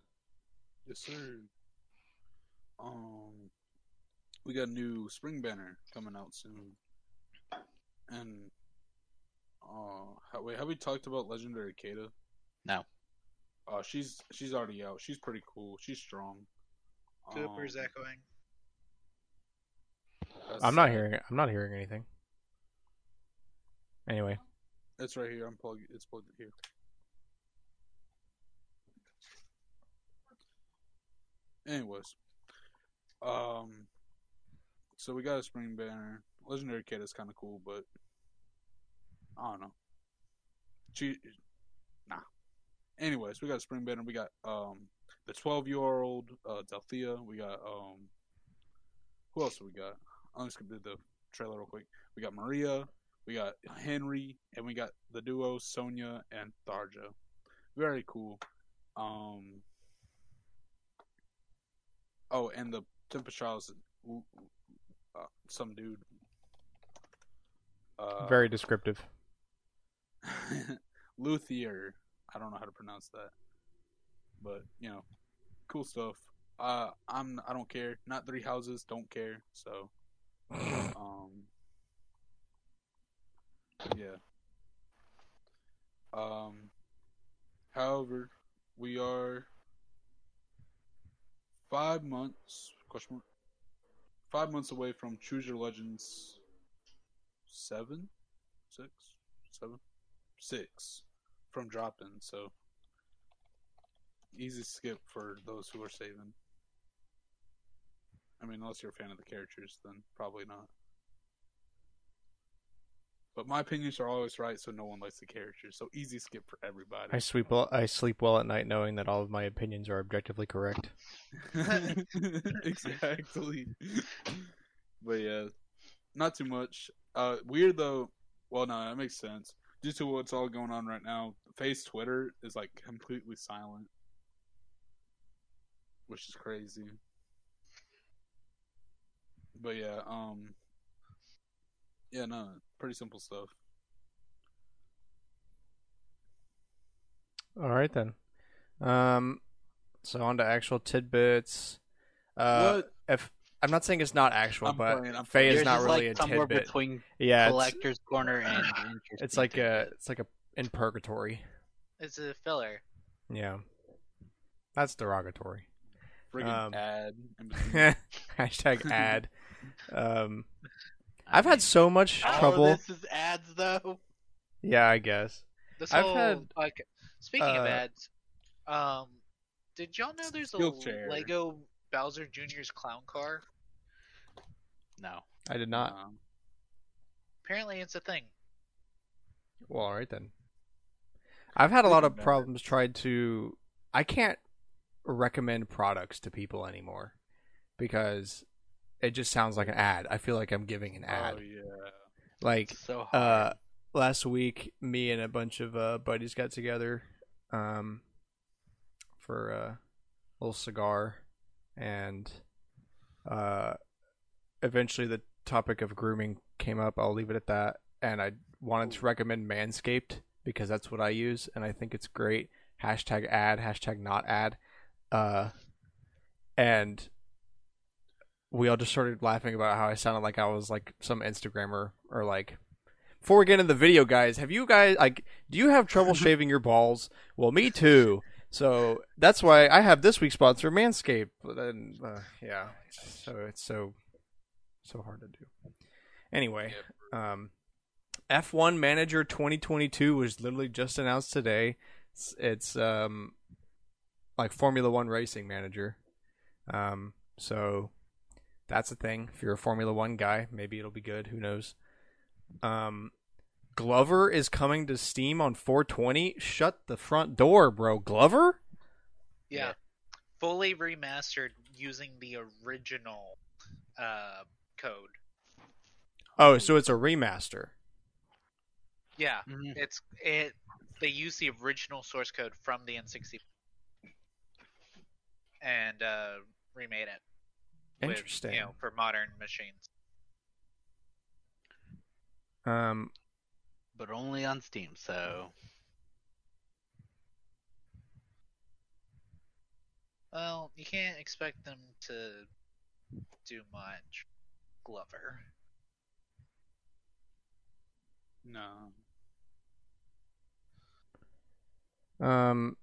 C: Yes, sir. Um, we got a new spring banner coming out soon, and uh, how, wait, have we talked about Legendary Kata?
B: No.
C: Uh, she's she's already out. She's pretty cool. She's strong.
D: Cooper's
C: Um,
D: echoing.
A: I'm not hearing. I'm not hearing anything. Anyway,
C: It's right here. I'm plugged. It's plugged here. Anyways, um, so we got a spring banner. Legendary Kid is kind of cool, but I don't know. She, nah. Anyways, we got Spring Banner. We got um the 12 year old uh, Delthea. We got um who else we got? I'm just gonna do the trailer real quick. We got Maria. We got Henry, and we got the duo Sonya and Tharja. Very cool. Um. Oh, and the Tempest Trials, uh, some dude. Uh,
A: Very descriptive.
C: Luthier. I don't know how to pronounce that, but you know, cool stuff. Uh, I'm I don't care. Not three houses. Don't care. So, um, yeah. Um, however, we are five months question mark five months away from Choose Your Legends seven, six, seven, six from dropping. So easy skip for those who are saving. I mean, unless you're a fan of the characters, then probably not. But my opinions are always right, so no one likes the characters. So easy skip for everybody.
A: I sleep well. I sleep well at night, knowing that all of my opinions are objectively correct.
C: exactly. but yeah, not too much. Uh, weird though. Well, no, that makes sense. Due to what's all going on right now, Face Twitter is like completely silent, which is crazy. But yeah, um, yeah, no, pretty simple stuff.
A: All right then. Um, so on to actual tidbits. Uh,
C: what?
A: if I'm not saying it's not actual,
C: I'm
A: but
C: playing,
A: Faye is not
B: is
A: really
B: like
A: a
B: somewhere
A: tidbit.
B: between
A: yeah, it's,
B: collector's corner and
A: it's like a it's like a in purgatory.
D: It's a filler.
A: Yeah, that's derogatory.
C: Friggin'
A: Um,
C: ad.
A: Hashtag ad. Um, I've had so much
B: All of
A: trouble.
B: this is ads though.
A: Yeah, I guess.
D: This
A: I've
D: whole
A: had-
D: like speaking of
A: uh,
D: ads, um, did y'all know there's a
C: Skillshare.
D: Lego Bowser Jr.'s clown car?
B: No.
A: I did not.
C: Um,
D: Apparently, it's a thing.
A: Well, all right then. I've had a lot of
C: Thinking about it.
A: problems trying to. I can't recommend products to people anymore because it just sounds like an ad. I feel like I'm giving an ad.
C: Oh yeah.
A: Like
B: So
A: uh, last week, me and a bunch of uh, buddies got together um, for a little cigar, and uh, eventually the topic of grooming came up. I'll leave it at that. And I wanted to recommend Manscaped because that's what I use, and I think it's great. Hashtag ad, hashtag not ad. Uh, and we all just started laughing about how I sounded like I was like some Instagrammer or like. Before we get into the video, guys, have you guys like? Do you have trouble shaving your balls? Well, me too. So that's why I have this week's sponsor, Manscaped. But then, uh, yeah, so it's so so hard to do. Anyway, um, F1 Manager 2022 was literally just announced today. It's, it's um like Formula One racing manager. Um, so that's a thing. If you're a Formula One guy, maybe it'll be good. Who knows? Um, Glover is coming to Steam on 420. Shut the front door, bro. Glover?
D: Yeah.
B: Yeah.
D: Fully remastered using the original uh, code.
A: Oh, so it's a remaster.
D: Yeah,
B: Mhm.
D: it's it. They use the original source code from the N60 and uh, remade it. with,
A: Interesting.
D: you know, for modern machines.
A: Um,
B: but only on Steam. So
D: Well, you can't expect them to do much. Glover.
C: No.
A: um,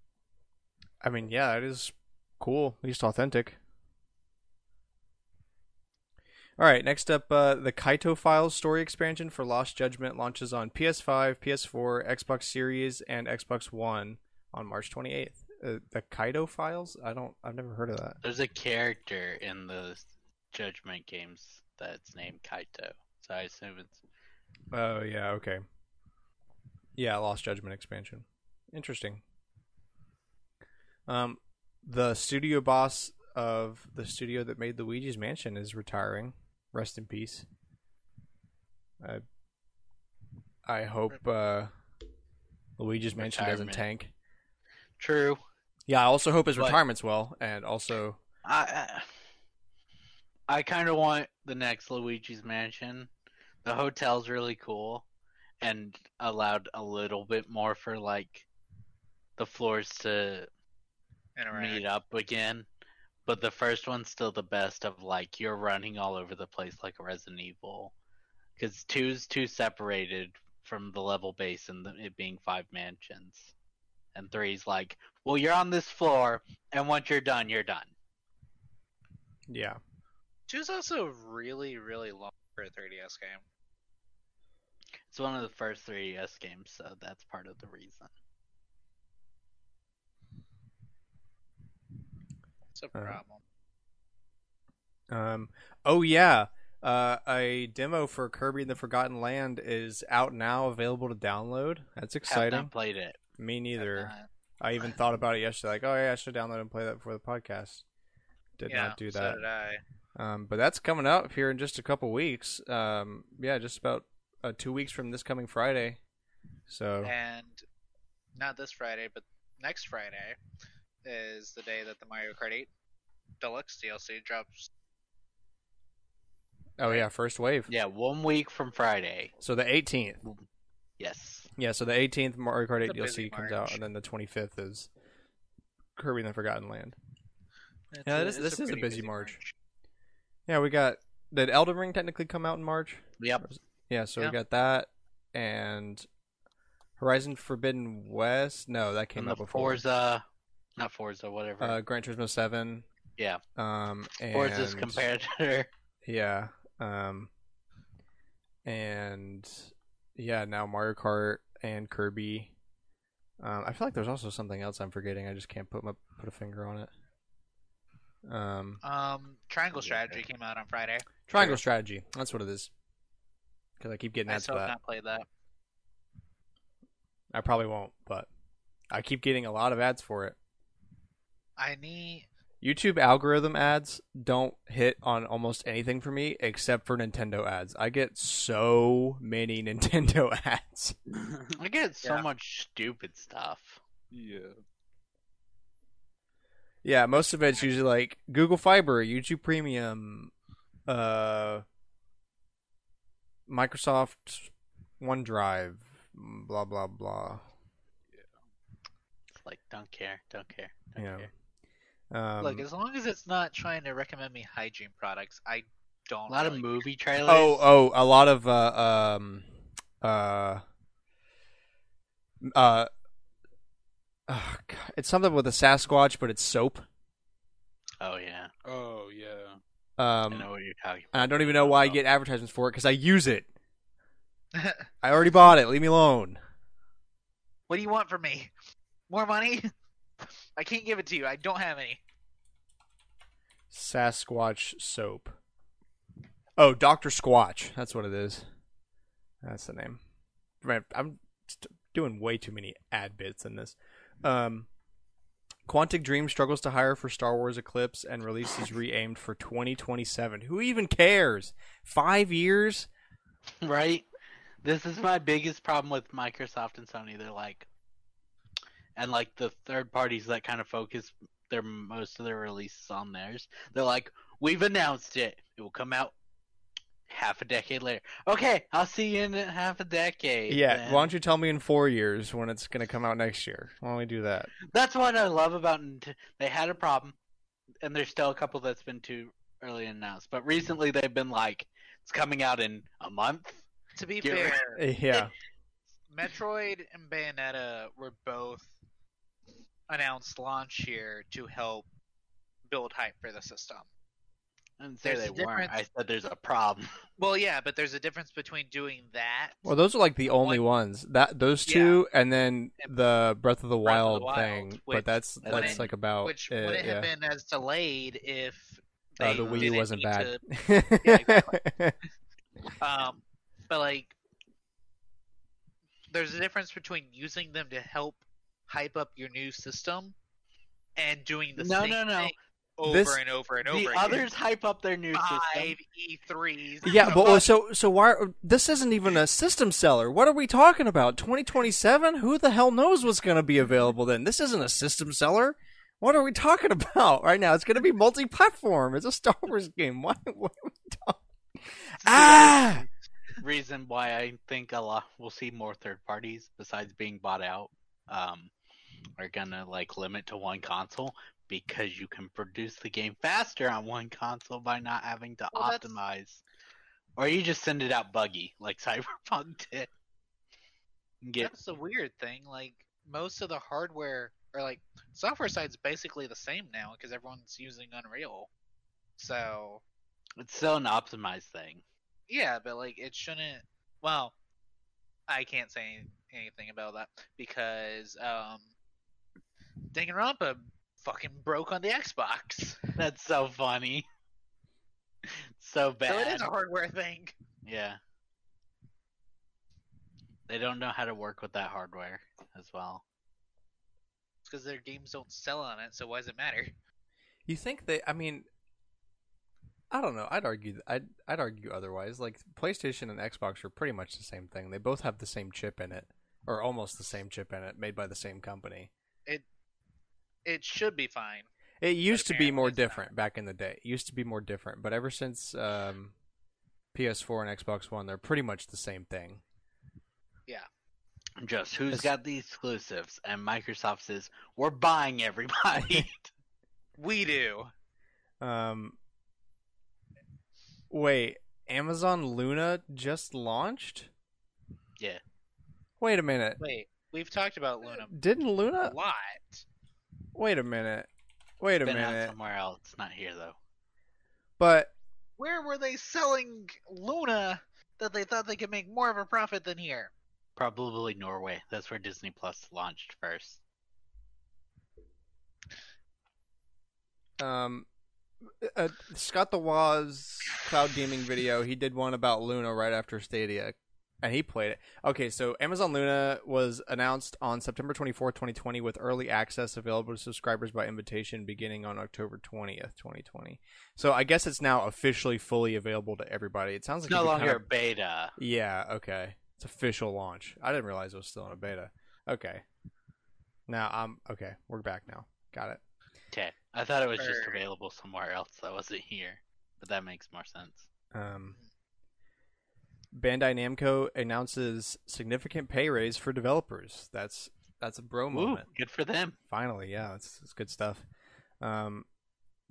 A: I mean, yeah, it is cool. At least authentic. All right, next up, uh, the Kaito Files story expansion for Lost Judgment launches on PS5, PS4, Xbox Series, and Xbox One on March 28th. Uh, the Kaito Files? I don't. I've never heard of that.
B: there's a character in the Judgment games that's named Kaito. So I assume it's
A: Oh yeah, okay. Yeah, Lost Judgment expansion. Interesting. Um, the studio boss of the studio that made Luigi's Mansion is retiring. Rest in peace. I I hope uh, Luigi's Mansion doesn't
B: Retirement.
A: tank.
B: True.
A: Yeah, I also hope his
B: But-
A: retirement's well, and also
B: I I, I kind of want the next Luigi's Mansion. The hotel's really cool, and allowed a little bit more for like the floors to
D: Interact.
B: meet up again. But the first one's still the best of like you're running all over the place like Resident Evil, because two's too separated from the level base and the, it being five mansions, and three's like, well, you're on this floor, and once you're done, you're done.
A: yeah.
D: Two's also really, really long for a 3DS game.
B: It's one of the first 3DS games, so that's part of the reason.
D: It's a
A: Uh,
D: problem.
A: Um. Oh yeah. Uh, a demo for Kirby and the Forgotten Land is out now, available to download. That's exciting.
B: I Have not played it.
A: Me neither. I even thought about it yesterday, like, oh yeah, I should download and play that before the podcast. Did
D: yeah,
A: not do
D: So
A: that.
D: did I.
A: Um, but that's coming up here in just a couple weeks. Um, yeah, just about uh, two weeks from this coming Friday. So
D: And not this Friday, but next Friday is the day that the Mario Kart 8 Deluxe DLC drops.
A: oh yeah, first wave.
B: Yeah, one week from Friday.
A: So the 18th.
B: Yes.
A: Yeah, so the 18th Mario Kart 8
D: It's a
A: DLC comes out, and then the 25th is Kirby and the Forgotten Land.
D: It's
A: Yeah,
D: a-
A: this-
D: it's
A: this is a
D: pretty
A: busy March. Yeah, we got did Elden Ring technically come out in March?
B: Yep.
A: Yeah, so
D: Yeah.
A: we got that and Horizon Forbidden West. No, that came
B: And the
A: out before.
B: Forza, not Forza, whatever.
A: Uh, Gran Turismo Seven.
B: yeah,
A: Um, and
B: Forza's competitor.
A: Yeah. Um, and yeah, now Mario Kart and Kirby. Um, I feel like there's also something else I'm forgetting. I just can't put my put a finger on it. Um,
D: Um, Triangle
B: Yeah.
D: Strategy came out on Friday.
A: Triangle
B: Sure.
A: Strategy. That's what it is. Because I keep getting
D: I
A: ads for
D: still have
A: that.
D: not played that.
A: I probably won't, but I keep getting a lot of ads for it.
D: I need.
A: YouTube algorithm ads don't hit on almost anything for me except for Nintendo ads. I get so many Nintendo ads.
B: I get so
D: Yeah.
B: much stupid stuff.
E: Yeah.
A: Yeah, most of it's usually like Google Fiber, YouTube Premium, uh, Microsoft OneDrive, blah blah blah. Yeah.
B: It's like, don't care, don't care, don't
A: Yeah.
B: care.
A: Um,
D: Look, as long as it's not trying to recommend me hygiene products, I don't.
B: A lot of
D: really-
B: movie trailers.
A: oh oh, a lot of uh um uh uh. oh, God, it's something with a Sasquatch, but it's soap.
B: Oh yeah,
C: Oh yeah.
B: I
A: Um,
B: know what you're talking
A: and
B: about.
A: I don't even know why I get advertisements for it because I use it. I already bought it. Leave me alone.
D: what do you want from me? More money? I can't give it to you. I don't have any.
A: Sasquatch soap. Oh, Doctor Squatch. That's what it is. That's the name. Man, I'm doing way too many ad bits in this. Um, Quantic Dream struggles to hire for Star Wars Eclipse and release is re-aimed for 2027. Who even cares? Five years?
B: right? This is my biggest problem with Microsoft and Sony. They're like, and like the third parties that kind of focus their most of their releases on theirs. They're like, we've announced it. It will come out half a decade later. Okay, I'll see you in half a decade.
A: Yeah.
B: then.
A: Why don't you tell me in four years when it's going to come out next year? Why don't we do that?
B: That's what I love about. They had a problem, and there's still a couple that's been too early announced. But recently, they've been like, it's coming out in a month.
D: To be
B: Get
D: fair,
A: Yeah.
D: Metroid and Bayonetta were both announced launch here to help build hype for the system.
B: I didn't say
D: There's
B: they
D: a
B: weren't. I said there's a problem.
D: Well, yeah, but there's a difference between doing that.
A: Well, those are like the only
D: One-
A: ones. That those two, and then the Breath of the
D: Breath of
A: Wild,
D: the Wild,
A: thing.
D: which
A: but that's that's
B: wouldn't-
A: like about
D: which
A: it,
D: wouldn't
A: yeah.
D: have been as delayed if
A: Uh, the Wii U
D: didn't
A: wasn't
D: need
A: bad.
D: to- Yeah, exactly. um, but like, there's a difference between using them to help hype up your new system and doing the
B: No,
D: same
B: no, no.
D: thing over
A: This-
D: and over and over.
B: The
D: again.
B: others hype up their new system.
D: five E3s.
A: Yeah, but well, so so why? This isn't even a system seller. What are we talking about? 2027? Who the hell knows what's going to be available then? This isn't a system seller. What are we talking about right now? It's going to be multi-platform. It's a Star Wars game. Why? what are we talking? Ah!
B: reason why I think a lot we'll see more third parties besides being bought out um are gonna like limit to one console because you can produce the game faster on one console by not having to
D: Well, that's-
B: optimize. Or you just send it out buggy like Cyberpunk did. Get
D: That's the weird thing. Like most of the hardware or like software side's basically the same now because everyone's using Unreal. So
B: it's still an optimized thing.
D: yeah, but like it shouldn't. Well, I can't say anything about that because um, Danganronpa fucking broke on the Xbox.
B: That's so funny. so bad.
D: So it is a hardware thing.
B: Yeah. They don't know how to work with that hardware as well.
D: It's because their games don't sell on it. So why does it matter?
A: You think they? I mean, I don't know. I'd argue. I'd I'd argue otherwise. Like PlayStation and Xbox are pretty much the same thing. They both have the same chip in it, or almost the same chip in it, made by the same company.
D: It should be fine.
A: It used to be more
D: it's not.
A: different back in the day. It used to be more different, but ever since um, PS4 and Xbox One, they're pretty much the same thing. Yeah.
B: Just who's
A: It's-
B: got the exclusives? And Microsoft says, we're buying everybody.
D: We do.
A: Um, wait, Amazon Luna just launched?
B: yeah.
A: Wait a minute.
D: Wait, we've talked about Luna
A: Didn't Luna
D: a
A: Luna?
D: lot.
A: Wait a minute. Wait a
B: Been out
A: minute.
B: somewhere else, not here though.
A: But
D: Where were they selling Luna that they thought they could make more of a profit than here?
B: Probably Norway. That's where Disney Plus launched first.
A: um, uh, Scott The Woz cloud gaming video, he did one about Luna right after Stadia, and he played it. Okay, so Amazon Luna was announced on September 24th, 2020, with early access available to subscribers by invitation beginning on October 20th, 2020. So I guess it's now officially fully available to everybody. It sounds
B: It's
A: like
B: no longer
A: kind
B: a beta.
A: Yeah, okay. It's official launch. I didn't realize it was still in a beta. Okay. Now I'm okay. We're back now. Got it.
B: Okay. I thought it was just available somewhere else that wasn't here. But that makes more sense.
A: Um, Bandai Namco announces significant pay raise for developers. That's that's a bro
B: Woo,
A: moment.
B: good for them.
A: Finally, yeah, it's, it's good stuff. Um,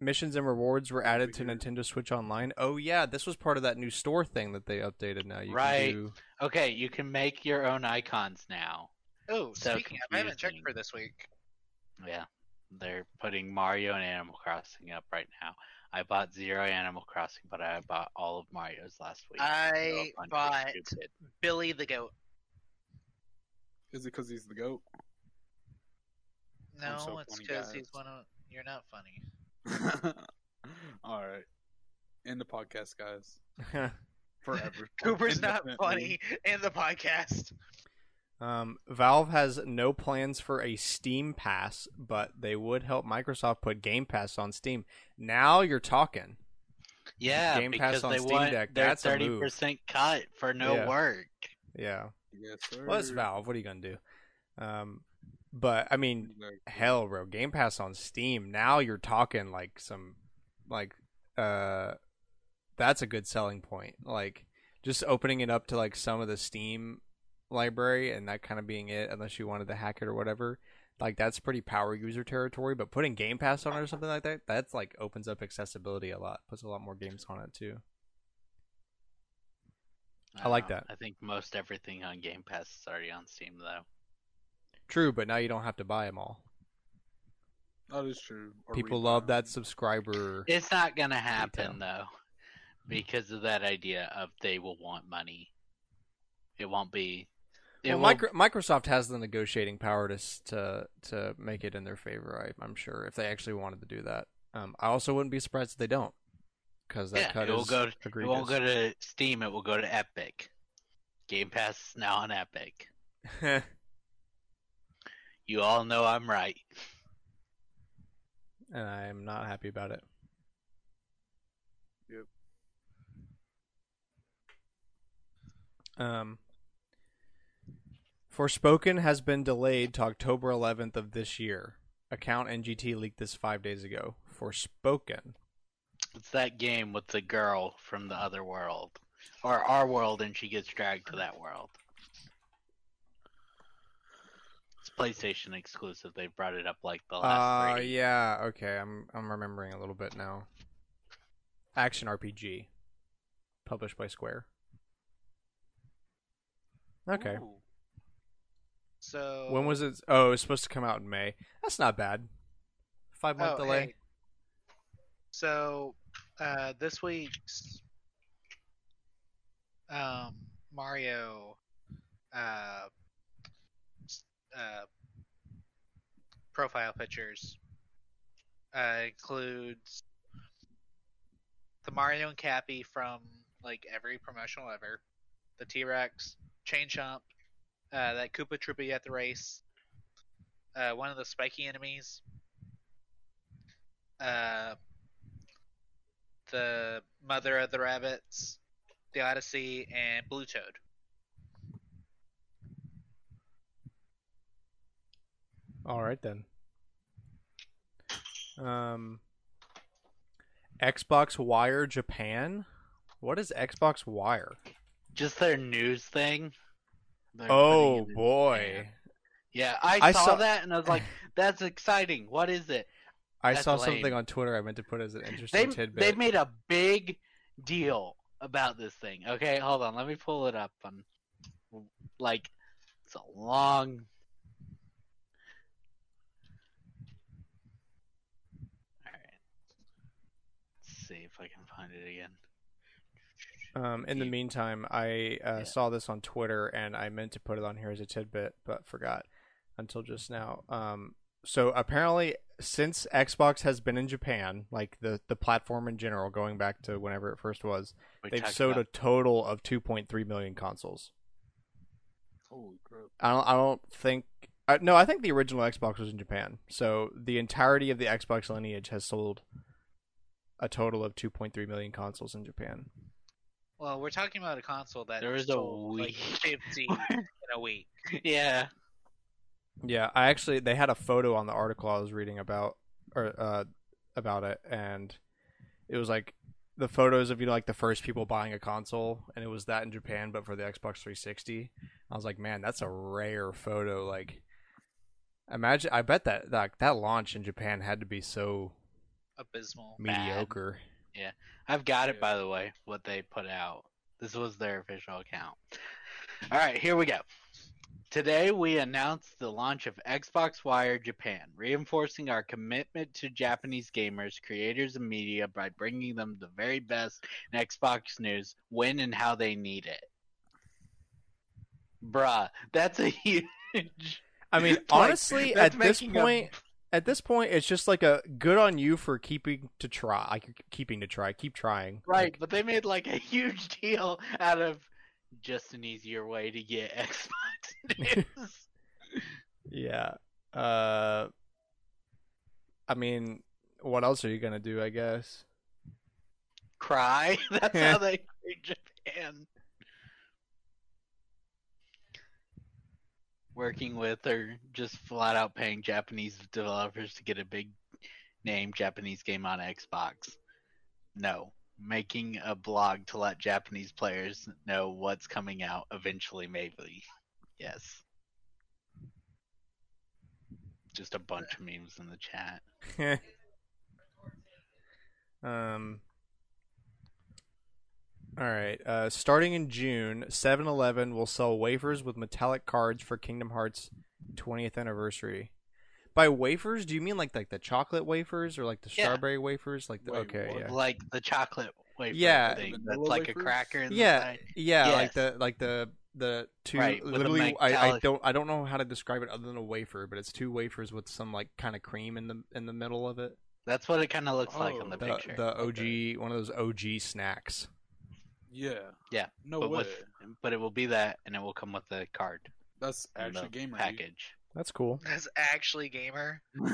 A: missions and rewards were added to Nintendo Switch Online. Oh yeah, this was part of that new store thing that they updated. Now you
B: Right.
A: can do.
B: Okay, you can make your own icons now.
D: Oh,
B: So
D: speaking of, I haven't checked for this week.
B: Yeah. They're putting Mario and Animal Crossing up right now. I bought zero Animal Crossing, but I bought all of Mario's last week.
D: I
B: So a bunch of
D: bought Billy the Goat.
C: Is it because he's the goat?
D: No,
C: so
D: it's because he's one of. You're not funny.
C: All right. End the podcast, guys. Forever.
D: Cooper's not funny in the podcast.
A: Um, Valve has no plans for a Steam Pass, but they would help Microsoft put Game Pass on Steam. Now you're talking.
B: Yeah,
A: Game Pass
B: because
A: on
B: they
A: Steam
B: want
A: Deck,
B: their
A: that's
B: thirty percent cut for no
A: Yeah.
B: work.
A: Yeah.
C: Yes.
A: Well, it's Valve. What are you gonna do? Um, but I mean,
C: Exactly.
A: hell, bro, Game Pass on Steam. Now you're talking like some, like, uh, that's a good selling point. Like, just opening it up to like some of the Steam library and that kind of being it, unless you wanted to hack it or whatever. Like, that's pretty power user territory. But putting Game Pass on it or something like that, that's like opens up accessibility a lot. Puts a lot more games on it too. I like
B: know.
A: that.
B: I think most everything on Game Pass is already on Steam though.
A: True, but now you don't have to buy them all.
C: That is true. Or
A: People
C: rebuy
A: love that subscriber.
B: It's not gonna happen
A: Retail.
B: though, because of that idea of they will want money. It won't be. It
A: Well,
B: will-
A: micro- Microsoft has the negotiating power to to to make it in their favor. I, I'm sure if they actually wanted to do that. Um, I also wouldn't be surprised if they don't, because that
B: yeah,
A: cut
B: it will
A: is
B: go. It won't go to Steam. It will go to Epic. Game Pass is now on Epic. You all know I'm right.
A: and I'm not happy about it.
C: Yep.
A: Um, Forspoken has been delayed to October 11th of this year. Account NGT leaked this five days ago. Forspoken.
B: It's that game with the girl from the other world, or our world, and she gets dragged to that world. It's PlayStation exclusive. They brought it up like the last
A: Uh,
B: three.
A: yeah. Okay, I'm I'm remembering a little bit now. Action RPG, published by Square. Okay.
D: Ooh. So
A: When was it? Oh, it was supposed to come out in May. That's not bad. Five month
D: Oh,
A: delay.
D: hey. So uh, this week's um, Mario uh, uh, profile pictures uh, includes the Mario and Cappy from like every promotional ever, the T Rex, Chain Chomp, uh, that Koopa Troopa at the race, uh, one of the spiky enemies, uh, the mother of the rabbits, the Odyssey, and Blue Toad.
A: All right then. Um, Xbox Wire Japan. What is Xbox Wire?
B: Just their news thing.
A: Oh boy,
B: Yeah, I,
A: I
B: saw,
A: saw-
B: that and I was like, "That's exciting. What is it?"
A: I
B: That's
A: saw
B: lame.
A: something on Twitter. I meant to put as an
B: They
A: interesting tidbit.
B: they made a big deal about this thing. Okay, hold on. Let me pull it up. On like, it's a long. All right. Let's see if I can find it again.
A: Um, in the meantime, I uh,
B: Yeah.
A: saw this on Twitter and I meant to put it on here as a tidbit, but forgot until just now. Um, so apparently, since Xbox has been in Japan, like the the platform in general, going back to whenever it first was,
B: We
A: they've sold
B: about-
A: a total of 2.3 million consoles.
C: Holy crap!
A: I don't. I don't think. Uh, no, I think the original Xbox was in Japan. So the entirety of the Xbox lineage has sold a total of 2.3 million consoles in Japan.
D: Well, we're talking about a console that
B: There is a
D: sold like
B: Wii.
D: 50 in a week.
B: yeah.
A: Yeah, I actually they had a photo on the article I was reading about or uh about it and it was like the photos of you know like the first people buying a console and it was that in Japan but for the Xbox 360. I was like, "Man, that's a rare photo like Imagine I bet that that that launch in Japan had to be so
D: Abysmal.
B: Bad.
A: Mediocre.
B: I've got it, by the way, what they put out. This was their official account. All right, here we go. Today, we announced the launch of Xbox Wire Japan, reinforcing our commitment to Japanese gamers, creators, and media by bringing them the very best in Xbox news when and how they need it. Bruh, that's a huge.
A: I mean, honestly, at this point, at this point, it's just like a good on you for keeping to try, like keeping to try, keep trying.
B: Right,
A: Like,
B: but they made like a huge deal out of just an easier way to get Xbox news.
A: yeah. Uh, I mean, what else are you gonna do? I guess.
B: Cry. That's how they treat Japan. Working with or just flat out paying Japanese developers to get a big name Japanese game on Xbox. No. Making a blog to let Japanese players know what's coming out eventually, maybe. Yes. Just a bunch of memes in the chat.
A: um. All right. Uh, starting in June, 7-Eleven will sell wafers with metallic cards for Kingdom Hearts 20th anniversary. By wafers, do you mean like like the chocolate wafers or like the
B: Yeah.
A: strawberry wafers? Like the,
C: Wait,
A: okay,
C: what?
A: yeah.
B: Like the chocolate wafer
A: Yeah.
B: thing. That's
C: Vanilla
B: like a cracker in
A: yeah,
B: the side.
A: yeah, like
B: Yes.
A: the like the the two
B: Right, with the
A: literally I, I
B: metallic-
A: don't I don't know how to describe it other than a wafer, but it's two wafers with some like kind of cream in the in the middle of it.
B: That's what it kind of looks like
C: Oh,
B: on the
A: The
B: picture.
A: the OG
C: Okay.
A: one of those OG snacks.
C: Yeah.
B: Yeah,
C: No
B: but
C: way.
B: with but it will be that, and it will come with the card
C: That's actually gamer.
B: package.
A: That's cool.
D: That's actually gamer.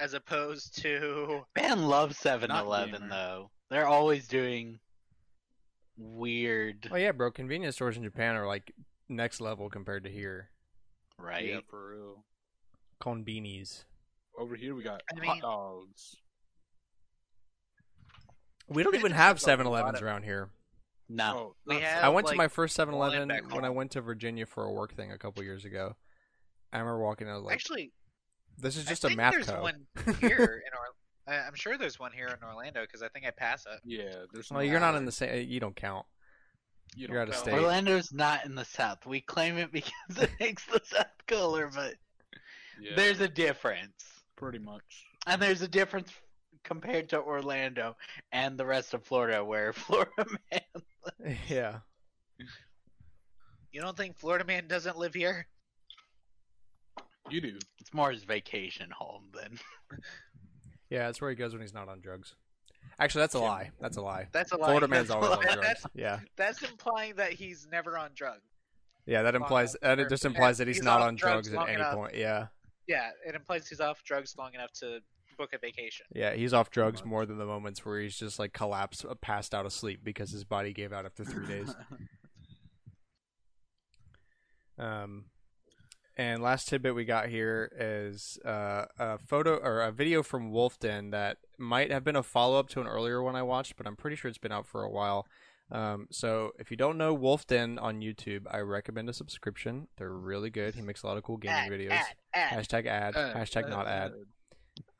D: as opposed to
B: man loves 7-Eleven though. They're always doing weird,
A: Oh yeah, bro. Convenience stores in Japan are like next level compared to here.
B: right?
C: Yeah, for real.
A: Konbinis.
C: Over here we got
D: I
C: hot dogs.
A: We don't even have
D: a
A: 7-Elevens around here.
B: No.
C: Oh,
D: We have-
A: I went to my first 7-Eleven when I went to Virginia for a work thing a couple years ago. I remember walking out like,
D: actually
A: this is just a
D: think
A: math
D: there's
A: code.
D: one here in Or- I- I'm sure there's one here in Orlando because I think I pass it.
C: Yeah, there's.
A: Well,
C: no
A: you're not in the same. You don't count.
C: You
A: you're out of
C: know.
A: state.
B: Orlando's not in the South. We claim it because it makes the South cooler, but
C: Yeah,
B: there's a difference.
C: pretty much.
B: And there's a difference compared to Orlando and the rest of Florida, where Florida man.
A: yeah.
D: You don't think Florida man doesn't live here?
C: You do.
B: It's more his vacation home then.
A: Yeah, that's where he goes when he's not on drugs. Actually, that's a lie. That's a lie.
D: That's a lie.
A: Florida man's always on drugs.
D: That's,
A: Yeah,
D: that's implying that he's never on drugs.
A: yeah. That implies that it just implies that he's,
D: He's
A: not on
D: drugs
A: drugs at any
D: enough.
A: point. Yeah,
D: Yeah, it implies he's off drugs long enough to book a vacation.
A: yeah. He's off drugs more than the moments where he's just like collapsed, uh, passed out asleep because his body gave out after three days. Um, and last tidbit we got here is uh, a photo or a video from Wulff Den that might have been a follow up to an earlier one I watched, but I'm pretty sure it's been out for a while. Um, so if you don't know Wulff Den on YouTube, I recommend a subscription. They're really good. He makes a lot of cool gaming
D: Ad,
A: videos.
D: ad, ad.
A: Hashtag ad. Hashtag not ad.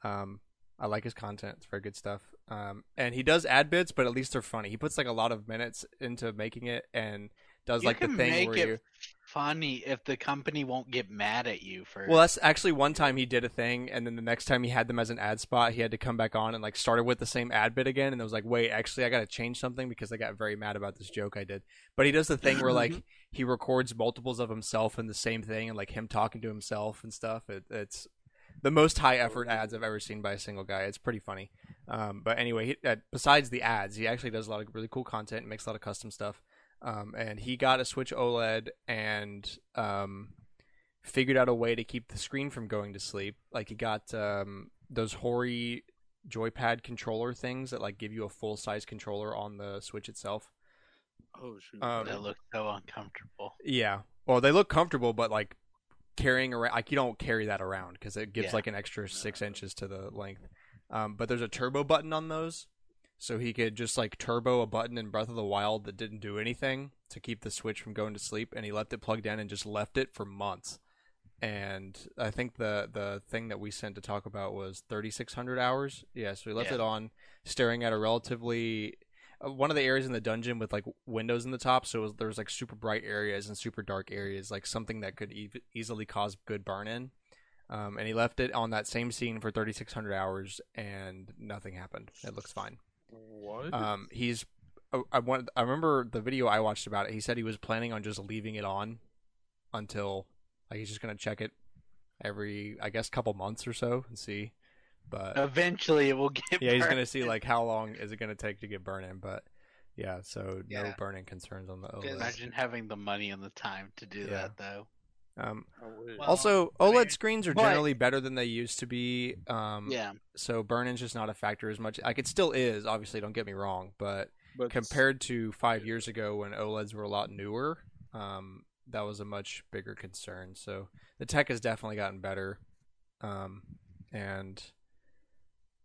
A: Um, I like his content. It's very good stuff. Um, and he does ad bits, but at least they're funny. He puts like a lot of minutes into making it and does
B: you
A: like the thing
B: make
A: where
B: it
A: you.
B: funny if the company won't get mad at you for.
A: Well, that's actually one time he did a thing, and then the next time he had them as an ad spot, he had to come back on and like started with the same ad bit again, and it was like, wait, actually, I got to change something because I got very mad about this joke I did. But he does the thing where like he records multiples of himself in the same thing, and like him talking to himself and stuff. It, it's the most high effort ads I've ever seen by a single guy. It's pretty funny. Um, but anyway, he, uh, besides the ads, he actually does a lot of really cool content, and makes a lot of custom stuff. Um, and he got a Switch OLED and um, figured out a way to keep the screen from going to sleep. Like he got um, those Hori joypad controller things that like give you a full size controller on the Switch itself.
E: Oh shoot.
A: Um,
B: that looks so uncomfortable.
A: Yeah. Well, they look comfortable, but like carrying around, like you don't carry that around because it gives
B: Yeah.
A: like an extra six inches to the length. Um, but there's a turbo button on those, so he could just like turbo a button in Breath of the Wild that didn't do anything to keep the Switch from going to sleep, and he left it plugged in and just left it for months. And I think the the thing that we sent to talk about was 3600 hours. Yeah, so he left
B: Yeah.
A: it on, staring at a relatively one of the areas in the dungeon with like windows in the top, so was, there was like super bright areas and super dark areas, like something that could e- easily cause good burn in. Um, and he left it on that same scene for 3,600 hours, and nothing happened. It looks fine.
C: What?
A: Um, he's, I, I want, I remember the video I watched about it. He said he was planning on just leaving it on until, like, he's just gonna check it every, I guess, couple months or so and see. But
B: Eventually, it will get.
A: yeah, he's gonna see like how long is it gonna take to get burn in. But yeah, so no burning concerns on the
D: Because-
A: OLED.
B: Imagine having the money and the time to do
A: Yeah.
B: that, though.
A: Um,
D: Well,
A: also,
D: I
A: OLED
D: mean-
A: screens are
B: But-
A: generally better than they used to be. Um,
B: yeah,
A: So burn in's just not a factor as much. Like it still is, obviously. Don't get me wrong, but
C: but
A: compared to five years ago when OLEDs were a lot newer, um, that was a much bigger concern. So the tech has definitely gotten better, um, and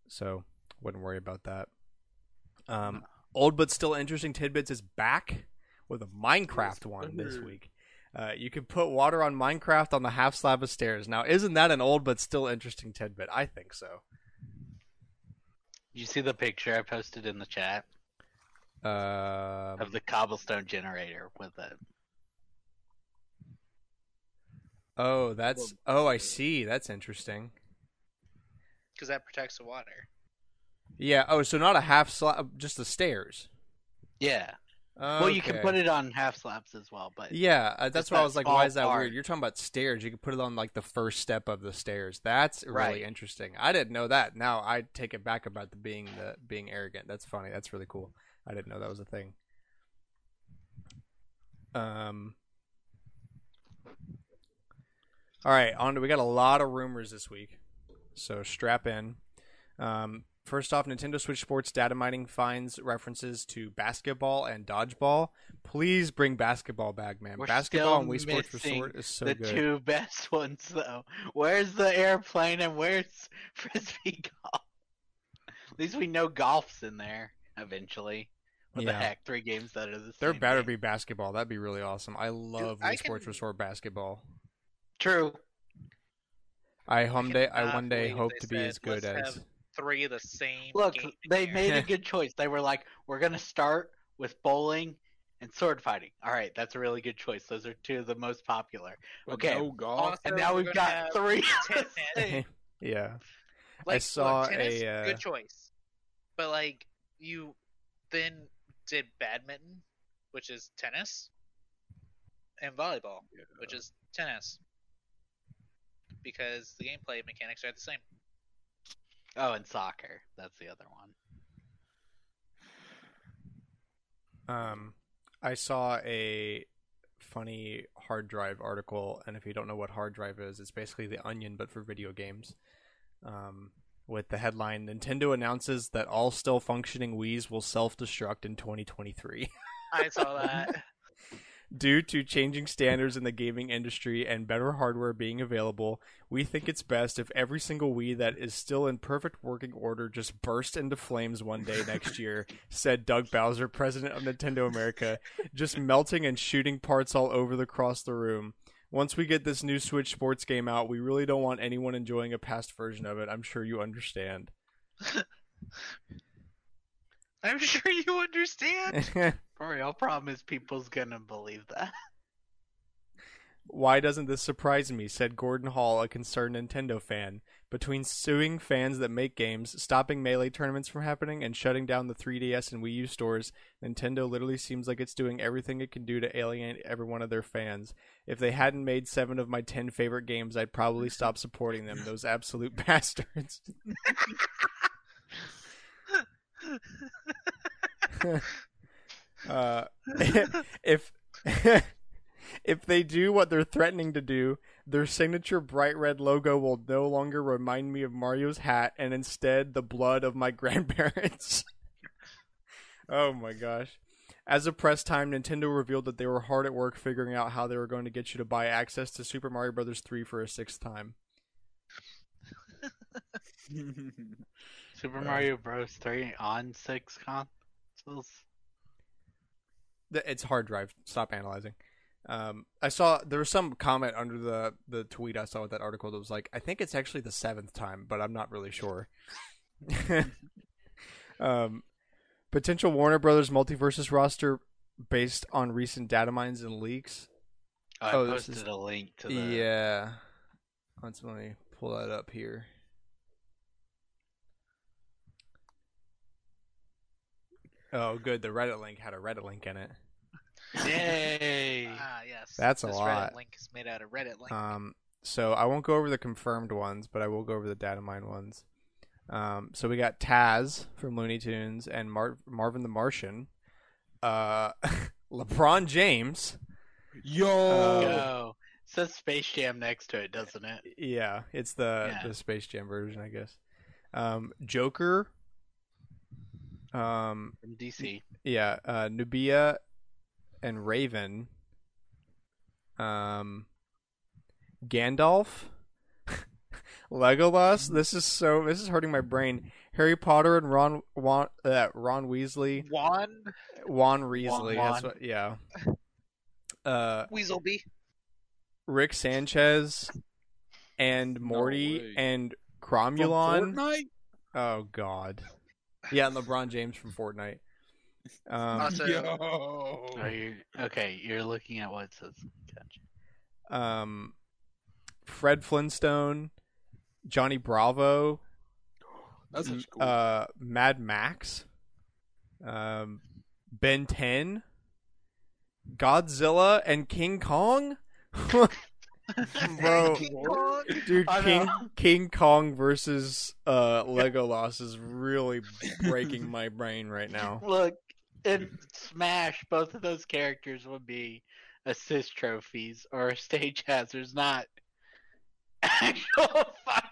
A: so wouldn't worry about that. Um, old but still interesting tidbits is back with a Minecraft one this week. Uh, you can put water on Minecraft on the half slab of stairs. Now, isn't that an old but still interesting tidbit? I think so.
B: Did you see the picture I posted in the chat
A: Um,
B: of the cobblestone generator with it?
A: oh, that's oh, I see. That's interesting.
D: Because that protects the water.
A: Yeah. Oh, so not a half slab, just the stairs.
B: Yeah. Well, you can put it on half slabs as well, but
A: Yeah, uh, that's why I was like, why is that
B: part.
A: weird? You're talking about stairs. You could put it on like the first step of the stairs. That's really
B: Right.
A: interesting. I didn't know that. Now I take it back about the being the being arrogant. That's funny. That's really cool. I didn't know that was a thing. Um. All right, on to we got a lot of rumors this week. So strap in. Um, first off, Nintendo Switch Sports data mining finds references to basketball and dodgeball. Please bring basketball back, man.
B: We're
A: basketball and Wii Sports Resort is so
B: the
A: good.
B: two best ones though. Where's the airplane and where's frisbee golf? At least we know golf's in there eventually. What the heck? Three games that are the same.
A: There better
B: game.
A: be basketball. That'd be really awesome. I love
D: I
A: Wii Sports
D: can-
A: Resort basketball.
B: true.
A: I one day, I one day hope to be
D: said,
A: as good
D: "Let's
A: as.
D: have Three of the same.
B: Look,
D: game
B: they
D: here."
B: made a good choice. They were like, we're gonna start with bowling and sword fighting. All right, that's a really good choice. Those are two of the most popular.
C: But
B: Okay.
C: No golf.
B: And now
D: we're
B: we've got three.
A: yeah.
D: Like,
A: saw
D: look, tennis,
A: a, uh,
D: good choice, but like you then did badminton, which is tennis, and volleyball, which is tennis, because the gameplay mechanics are the same.
B: Oh, and soccer. That's the other one.
A: Um, I saw a funny hard drive article, and if you don't know what hard drive is, it's basically the Onion but for video games. Um, with the headline: Nintendo announces that all still functioning Wii's will self-destruct in 2023
D: I saw that.
A: due to changing standards in the gaming industry and better hardware being available. We think it's best if every single Wii that is still in perfect working order just burst into flames one day next year, said Doug Bowser, president of Nintendo America, just melting and shooting parts all over the across the room. Once we get this new Switch sports game out, we really don't want anyone enjoying a past version of it. I'm sure you understand.
D: I'm sure you understand.
B: For real, problem is people's gonna believe that.
A: Why doesn't this surprise me? said Gordon Hall, a concerned Nintendo fan. Between suing fans that make games, stopping Melee tournaments from happening, and shutting down the 3DS and Wii U stores, Nintendo literally seems like it's doing everything it can do to alienate every one of their fans. If they hadn't made seven of my ten favorite games, I'd probably stop supporting them, those absolute bastards. uh, if if they do what they're threatening to do, their signature bright red logo will no longer remind me of Mario's hat and instead the blood of my grandparents. oh my gosh. As of press time, Nintendo revealed that they were hard at work figuring out how they were going to get you to buy access to Super Mario Bros. 3 for a sixth time.
B: Super
A: Uh,
B: Mario Bros. 3 on six consoles.
A: It's hard drive. Stop analyzing. Um, I saw there was some comment under the the tweet I saw with that article that was like, I think it's actually the seventh time, but I'm not really sure. um, potential Warner Brothers MultiVersus roster based on recent data mines and leaks.
B: I
A: Oh, this
B: posted
A: is-
B: a link to the.
A: Yeah, let's let me pull that up here. Oh, good. The Reddit link had a Reddit link in it.
B: Yay!
D: ah, yes.
A: That's a
D: this
A: lot.
D: Reddit link is made out of Reddit link.
A: Um, so I won't go over the confirmed ones, but I will go over the data mine ones. Um, so we got Taz from Looney Tunes and Mar- Marvin the Martian, uh, LeBron James.
C: Yo.
A: Uh,
B: Go. says Space Jam next to it, doesn't it?
A: Yeah, it's the
B: Yeah.
A: the Space Jam version, I guess. Um, Joker. Um,
B: From DC.
A: yeah, uh, Nubia and Raven. Um, Gandalf, Legolas. This is so. This is hurting my brain. Harry Potter and Ron Ron, uh, Ron Weasley,
D: Juan
A: Juan Weasley.
B: Juan.
A: That's what. Yeah. Uh,
D: Weaselby.
A: Rick Sanchez and Morty
C: way.
A: and Cromulon. Oh God. Yeah, and LeBron James from Fortnite. Um,
D: Also-
C: Yo.
B: Are you okay? You're looking at what it says. Gotcha.
A: um, Fred Flintstone, Johnny Bravo,
C: That's cool.
A: uh, Mad Max, um, Ben 10, Godzilla, and King Kong. Bro, King
B: dude,
A: King King Kong versus uh, Legolas is really breaking my brain right now.
B: Look, in Smash, both of those characters would be assist trophies or stage hazards, not actual fights.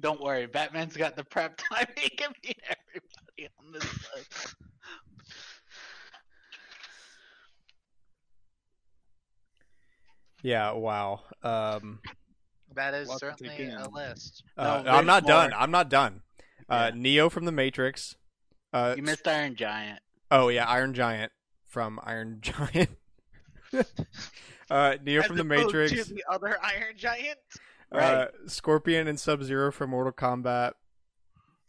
B: Don't worry, Batman's got the prep time. He can beat everybody on this list.
A: Yeah, wow. Um,
D: That is
C: Lot to
D: certainly a
C: in.
D: list.
A: uh,
B: No,
A: I'm
B: there's
A: not done. I'm not done. Uh,
B: Yeah.
A: Neo from the Matrix. Uh,
B: You missed Iron Giant.
A: oh yeah, Iron Giant from Iron Giant. uh, Neo
D: As
A: from the
D: opposed
A: Matrix.
D: To the other Iron Giant.
A: Uh, Scorpion and Sub Zero from Mortal Kombat.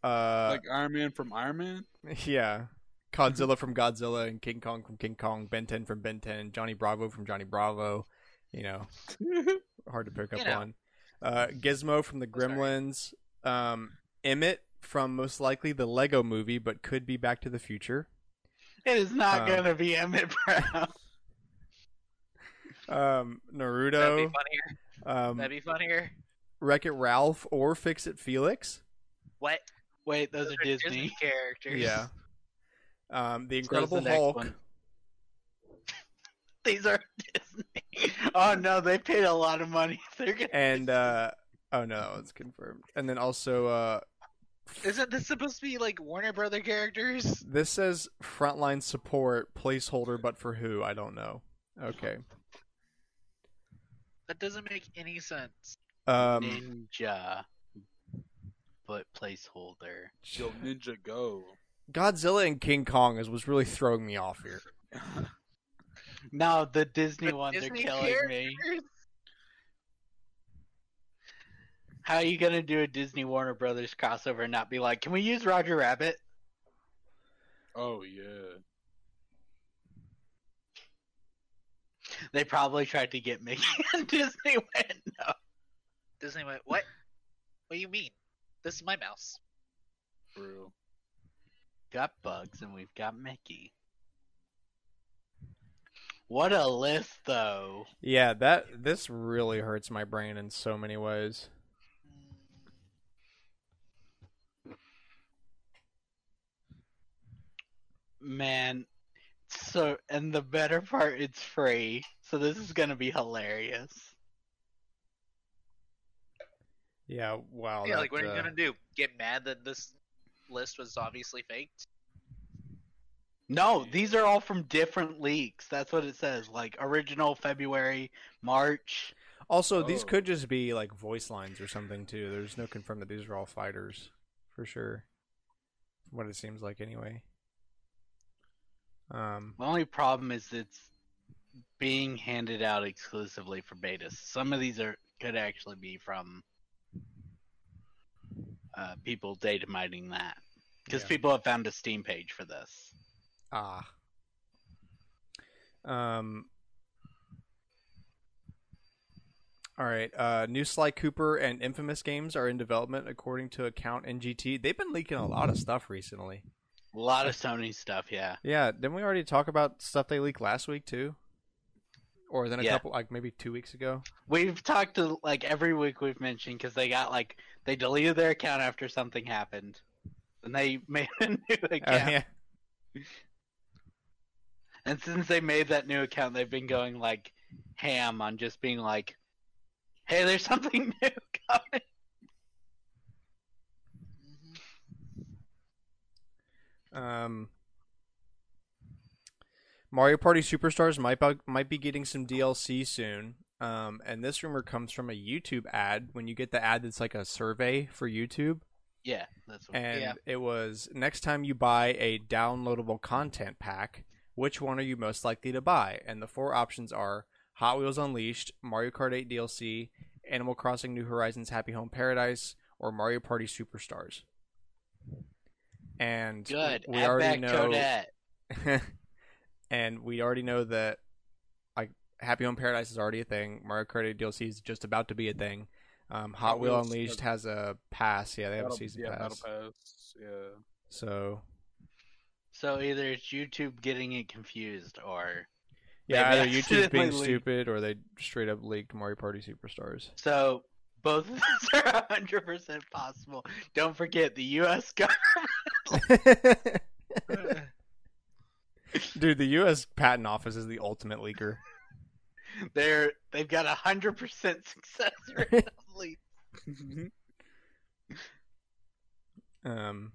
A: Uh,
C: like Iron Man from Iron Man.
A: yeah. Godzilla from Godzilla and King Kong from King Kong, Ben 10 from Ben 10, Johnny Bravo from Johnny Bravo. You know, hard to pick up
D: You know.
A: on. Uh, Gizmo from the Gremlins. Um, Emmett from most likely the Lego movie, but could be Back to the Future.
B: It is not
A: Um,
B: gonna be Emmett Brown.
A: Um,
D: That'd be
A: Naruto.
D: funnier.
A: Um,
D: That'd be funnier.
A: Wreck It Ralph or Fix It Felix.
D: What?
B: Wait, those,
D: Those
B: are Disney.
D: characters.
A: Yeah. Um, the
B: So
A: Incredible
B: the
A: Hulk.
B: These are Disney. Oh no, they paid a lot of money. They're gonna
A: And uh, oh no, it's confirmed. And then also uh,
D: Isn't this supposed to be like Warner Brother characters?
A: This says frontline support placeholder, but for who? I don't know. Okay.
D: That doesn't make any sense.
A: Um,
B: Ninja, but placeholder.
C: Yo, Ninja Go.
A: Godzilla and King Kong is was really throwing me off here.
B: No, the Disney
D: The
B: ones
D: Disney
B: are killing me. How are you gonna do a Disney Warner Brothers crossover and not be like, can we use Roger Rabbit?
C: Oh yeah.
B: They probably tried to get Mickey and Disney went no.
D: Disney went, what? What do you mean? This is my mouse.
C: For real.
B: Got bugs and we've got Mickey. What a list though.
A: Yeah, that this really hurts my brain in so many ways.
B: Man, so and the better part, it's free. So this is gonna be hilarious.
A: Yeah, wow.
D: yeah,
A: that,
D: like what are you
A: uh,
D: gonna do? Get mad that this list was obviously faked?
B: No, these are all from different leaks. That's what it says. Like original February, March.
A: Also, these
C: Oh.
A: could just be like voice lines or something too. There's no confirm that these are all fighters, for sure. From what it seems like, anyway. Um,
B: The only problem is it's being handed out exclusively for betas. Some of these are could actually be from uh, people data mining that because
A: Yeah.
B: people have found a Steam page for this.
A: Ah. Um. All right. Uh, new Sly Cooper and Infamous games are in development, according to account NGT. They've been leaking a lot of stuff recently.
B: A lot of Sony stuff, yeah.
A: Yeah, didn't we already talk about stuff they leaked last week too? Or then a
B: Yeah.
A: couple, like maybe two weeks ago.
B: We've talked to like every week we've mentioned because they got like they deleted their account after something happened, and they made a new
A: Oh,
B: account.
A: yeah.
B: And since they made that new account, they've been going like ham on just being like, "Hey, there's something new coming."
A: Um, Mario Party Superstars might bu- might be getting some DLC soon. Um, and this rumor comes from a YouTube ad. When you get the ad, that's like a survey for YouTube,
B: Yeah, that's what.
A: and
D: Yeah.
A: it was next time you buy a downloadable content pack, which one are you most likely to buy? And the four options are Hot Wheels Unleashed, Mario Kart 8 DLC, Animal Crossing New Horizons Happy Home Paradise, or Mario Party Superstars. And
B: Good.
A: we
B: Add
A: already
B: back
A: know
B: Toadette.
A: and we already know that like Happy Home Paradise is already a thing. Mario Kart 8 DLC is just about to be a thing. Um, Hot
C: Hot
A: Wheel
C: Wheels
A: Unleashed
C: has-
A: has a pass. Yeah, they have a
C: Battle-
A: season
C: yeah,
A: pass.
C: Battle Pass. Yeah.
A: So
B: So either it's YouTube getting it confused, or
A: yeah, either YouTube's being
B: leaked.
A: stupid or they straight up leaked Mario Party Superstars.
B: so both of those are hundred percent possible. Don't forget the U.S. government.
A: Dude, the U.S. Patent Office is the ultimate leaker.
B: They're they've got a hundred percent success rate on leaks.
A: Um,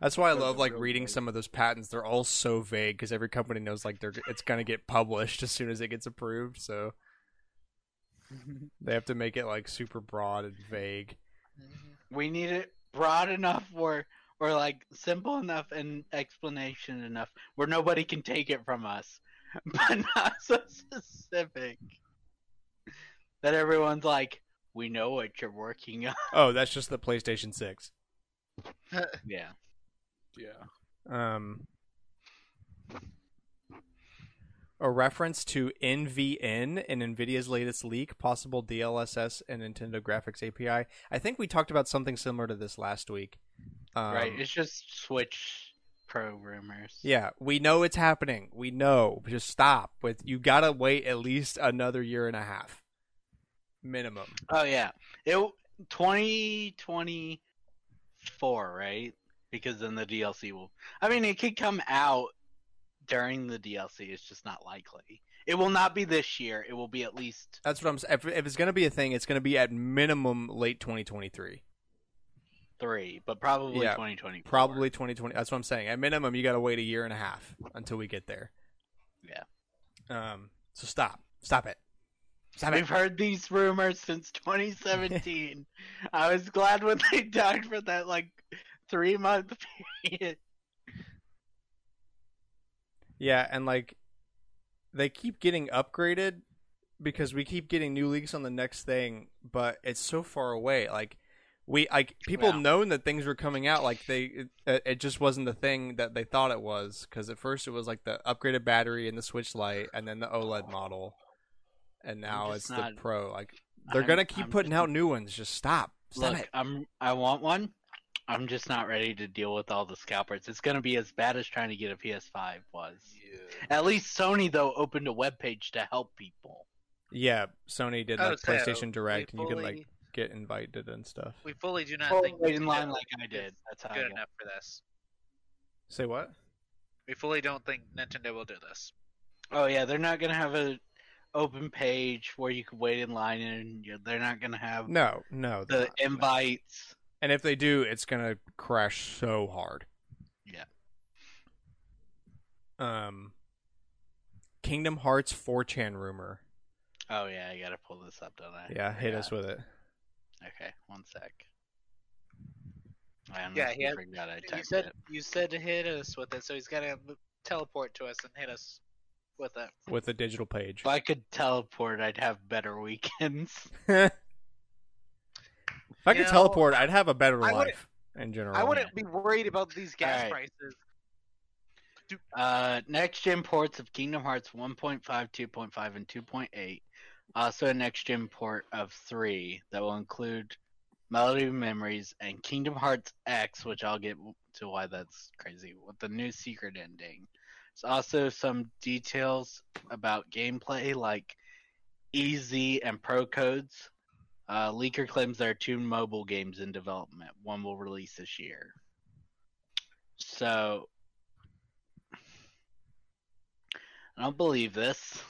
A: that's why I love like reading some of those patents. They're all so vague because every company knows like they're it's gonna get published as soon as it gets approved. So they have to make it like super broad and vague. Mm-hmm.
B: We need it broad enough or or like simple enough and explanation enough where nobody can take it from us, but not so specific that everyone's like, we know what you're working on.
A: Oh, that's just the PlayStation Six.
B: Yeah.
C: Yeah.
A: Um, a reference to NVN in NVIDIA's latest leak, possible DLSS and Nintendo Graphics API. I think we talked about something similar to this last week. Um,
B: right. It's just Switch Pro rumors.
A: Yeah, we know it's happening. We know. Just stop with. You gotta wait at least another year and a half, minimum.
B: Oh yeah. It 2024, right? Because then the DLC will. I mean, it could come out during the DLC. It's just not likely. It will not be this year. It will be at least
A: That's what I'm. If, if it's gonna be a thing, it's gonna be at minimum late 2023.
B: three, but probably
A: Yeah,
B: 2024.
A: Probably 2020. That's what I'm saying. At minimum, you gotta wait a year and a half until we get there.
B: Yeah.
A: Um. So stop. Stop it. Stop
B: We've
A: it.
B: heard these rumors since 2017. I was glad when they died for that like three month period.
A: Yeah, and like they keep getting upgraded because we keep getting new leaks on the next thing, but it's so far away. Like we like people
B: Yeah.
A: known that things were coming out like they it, it just wasn't the thing that they thought it was cuz at first it was like the upgraded battery and the Switch light and then the OLED model. And now it's
B: not-
A: the Pro. Like they're
B: I'm-
A: going to keep
B: I'm
A: putting
B: just-
A: out new ones. Just stop. Stop
B: Look,
A: it.
B: I'm I want one. I'm just not ready to deal with all the scalpers. It's gonna be as bad as trying to get a PS5 was.
E: Yeah.
B: At least Sony though opened a webpage to help people.
A: Yeah, Sony did like
D: so
A: PlayStation Direct
D: we
A: and you can
D: fully-
A: like get invited and stuff.
D: We fully do not
B: Or
D: think
B: wait in line like I did. That's how
D: good
B: got.
D: enough for this.
A: Say what?
D: We fully don't think Nintendo will do this.
B: Oh yeah, they're not gonna have a open page where you can wait in line, and they're not gonna have
A: No, no.
B: the
A: not. No.
B: Invites.
A: And if they do, it's gonna crash so hard.
B: Yeah.
A: Um, Kingdom Hearts 4chan rumor.
B: Oh yeah, I gotta pull this up, don't I?
A: Yeah, hit
B: Yeah.
A: us with it.
B: Okay, one sec. I'm
D: Yeah, he had-
B: forgot I
D: You said
B: it.
D: you said to hit us with it, so he's got to teleport to us and hit us with it.
A: With the digital page.
B: If I could teleport, I'd have better weekends.
A: if I could
D: know,
A: teleport, I'd have a better
D: I
A: life in general.
D: I wouldn't be worried about these gas
B: Alright.
D: prices.
B: Uh, next gen ports of Kingdom Hearts 1.5, 2.5, and 2.8. Also, a next gen port of 3 that will include Melody Memories and Kingdom Hearts X, which I'll get to why that's crazy, with the new secret ending. There's also some details about gameplay, like easy and Pro codes. Uh, Leaker claims there are two mobile games in development. One will release this year. So, I don't believe this.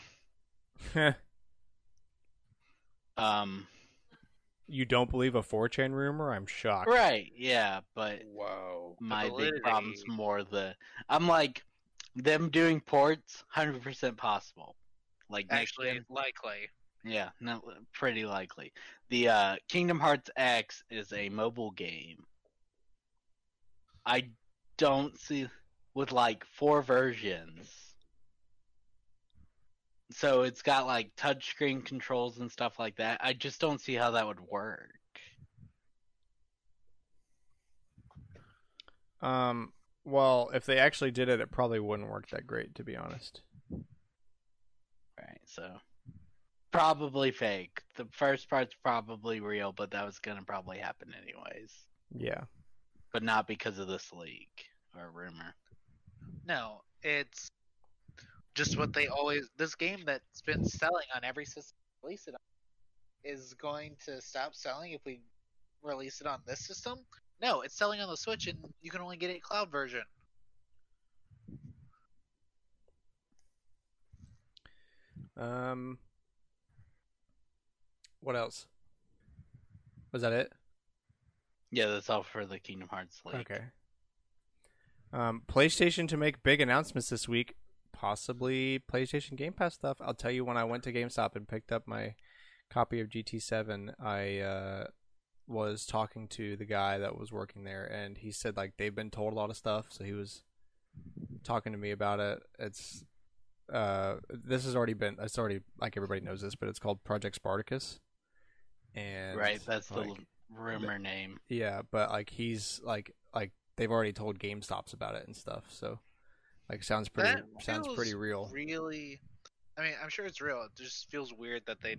B: Um,
A: you don't believe a 4chan rumor? I'm shocked.
B: right, yeah, but
E: whoa,
B: my big
D: validity.
B: problem's more the. I'm like, them doing ports, hundred percent possible. Like
D: Actually,
B: gen-
D: likely.
B: Yeah, no, pretty likely. The uh, Kingdom Hearts X is a mobile game. I don't see with like four versions. So it's got like touchscreen controls and stuff like that. I just don't see how that would work.
A: Um. Well, if they actually did it, it probably wouldn't work that great, to be honest.
B: Right, so probably fake. The first part's probably real, but that was gonna probably happen anyways.
A: Yeah.
B: But not because of this leak or rumor.
D: No, it's just what they always. This game that's been selling on every system release it on is going to stop selling if we release it on this system. No, it's selling on the Switch, and you can only get a cloud version.
A: Um. What else? Was that it?
B: Yeah, that's all for the Kingdom Hearts League.
A: Okay. Um, PlayStation to make big announcements this week. Possibly PlayStation Game Pass stuff. I'll tell you when I went to GameStop and picked up my copy of GT7. I uh, was talking to the guy that was working there, and he said like they've been told a lot of stuff. So he was talking to me about it. It's uh, this has already been. It's already like everybody knows this, but it's called Project Spartacus. And
B: Right, that's the
A: like,
B: l- rumor name.
A: yeah, but like he's like like they've already told GameStops about it and stuff. So like sounds pretty
D: That
A: sounds pretty real.
D: Really, I mean, I'm sure it's real. It just feels weird that they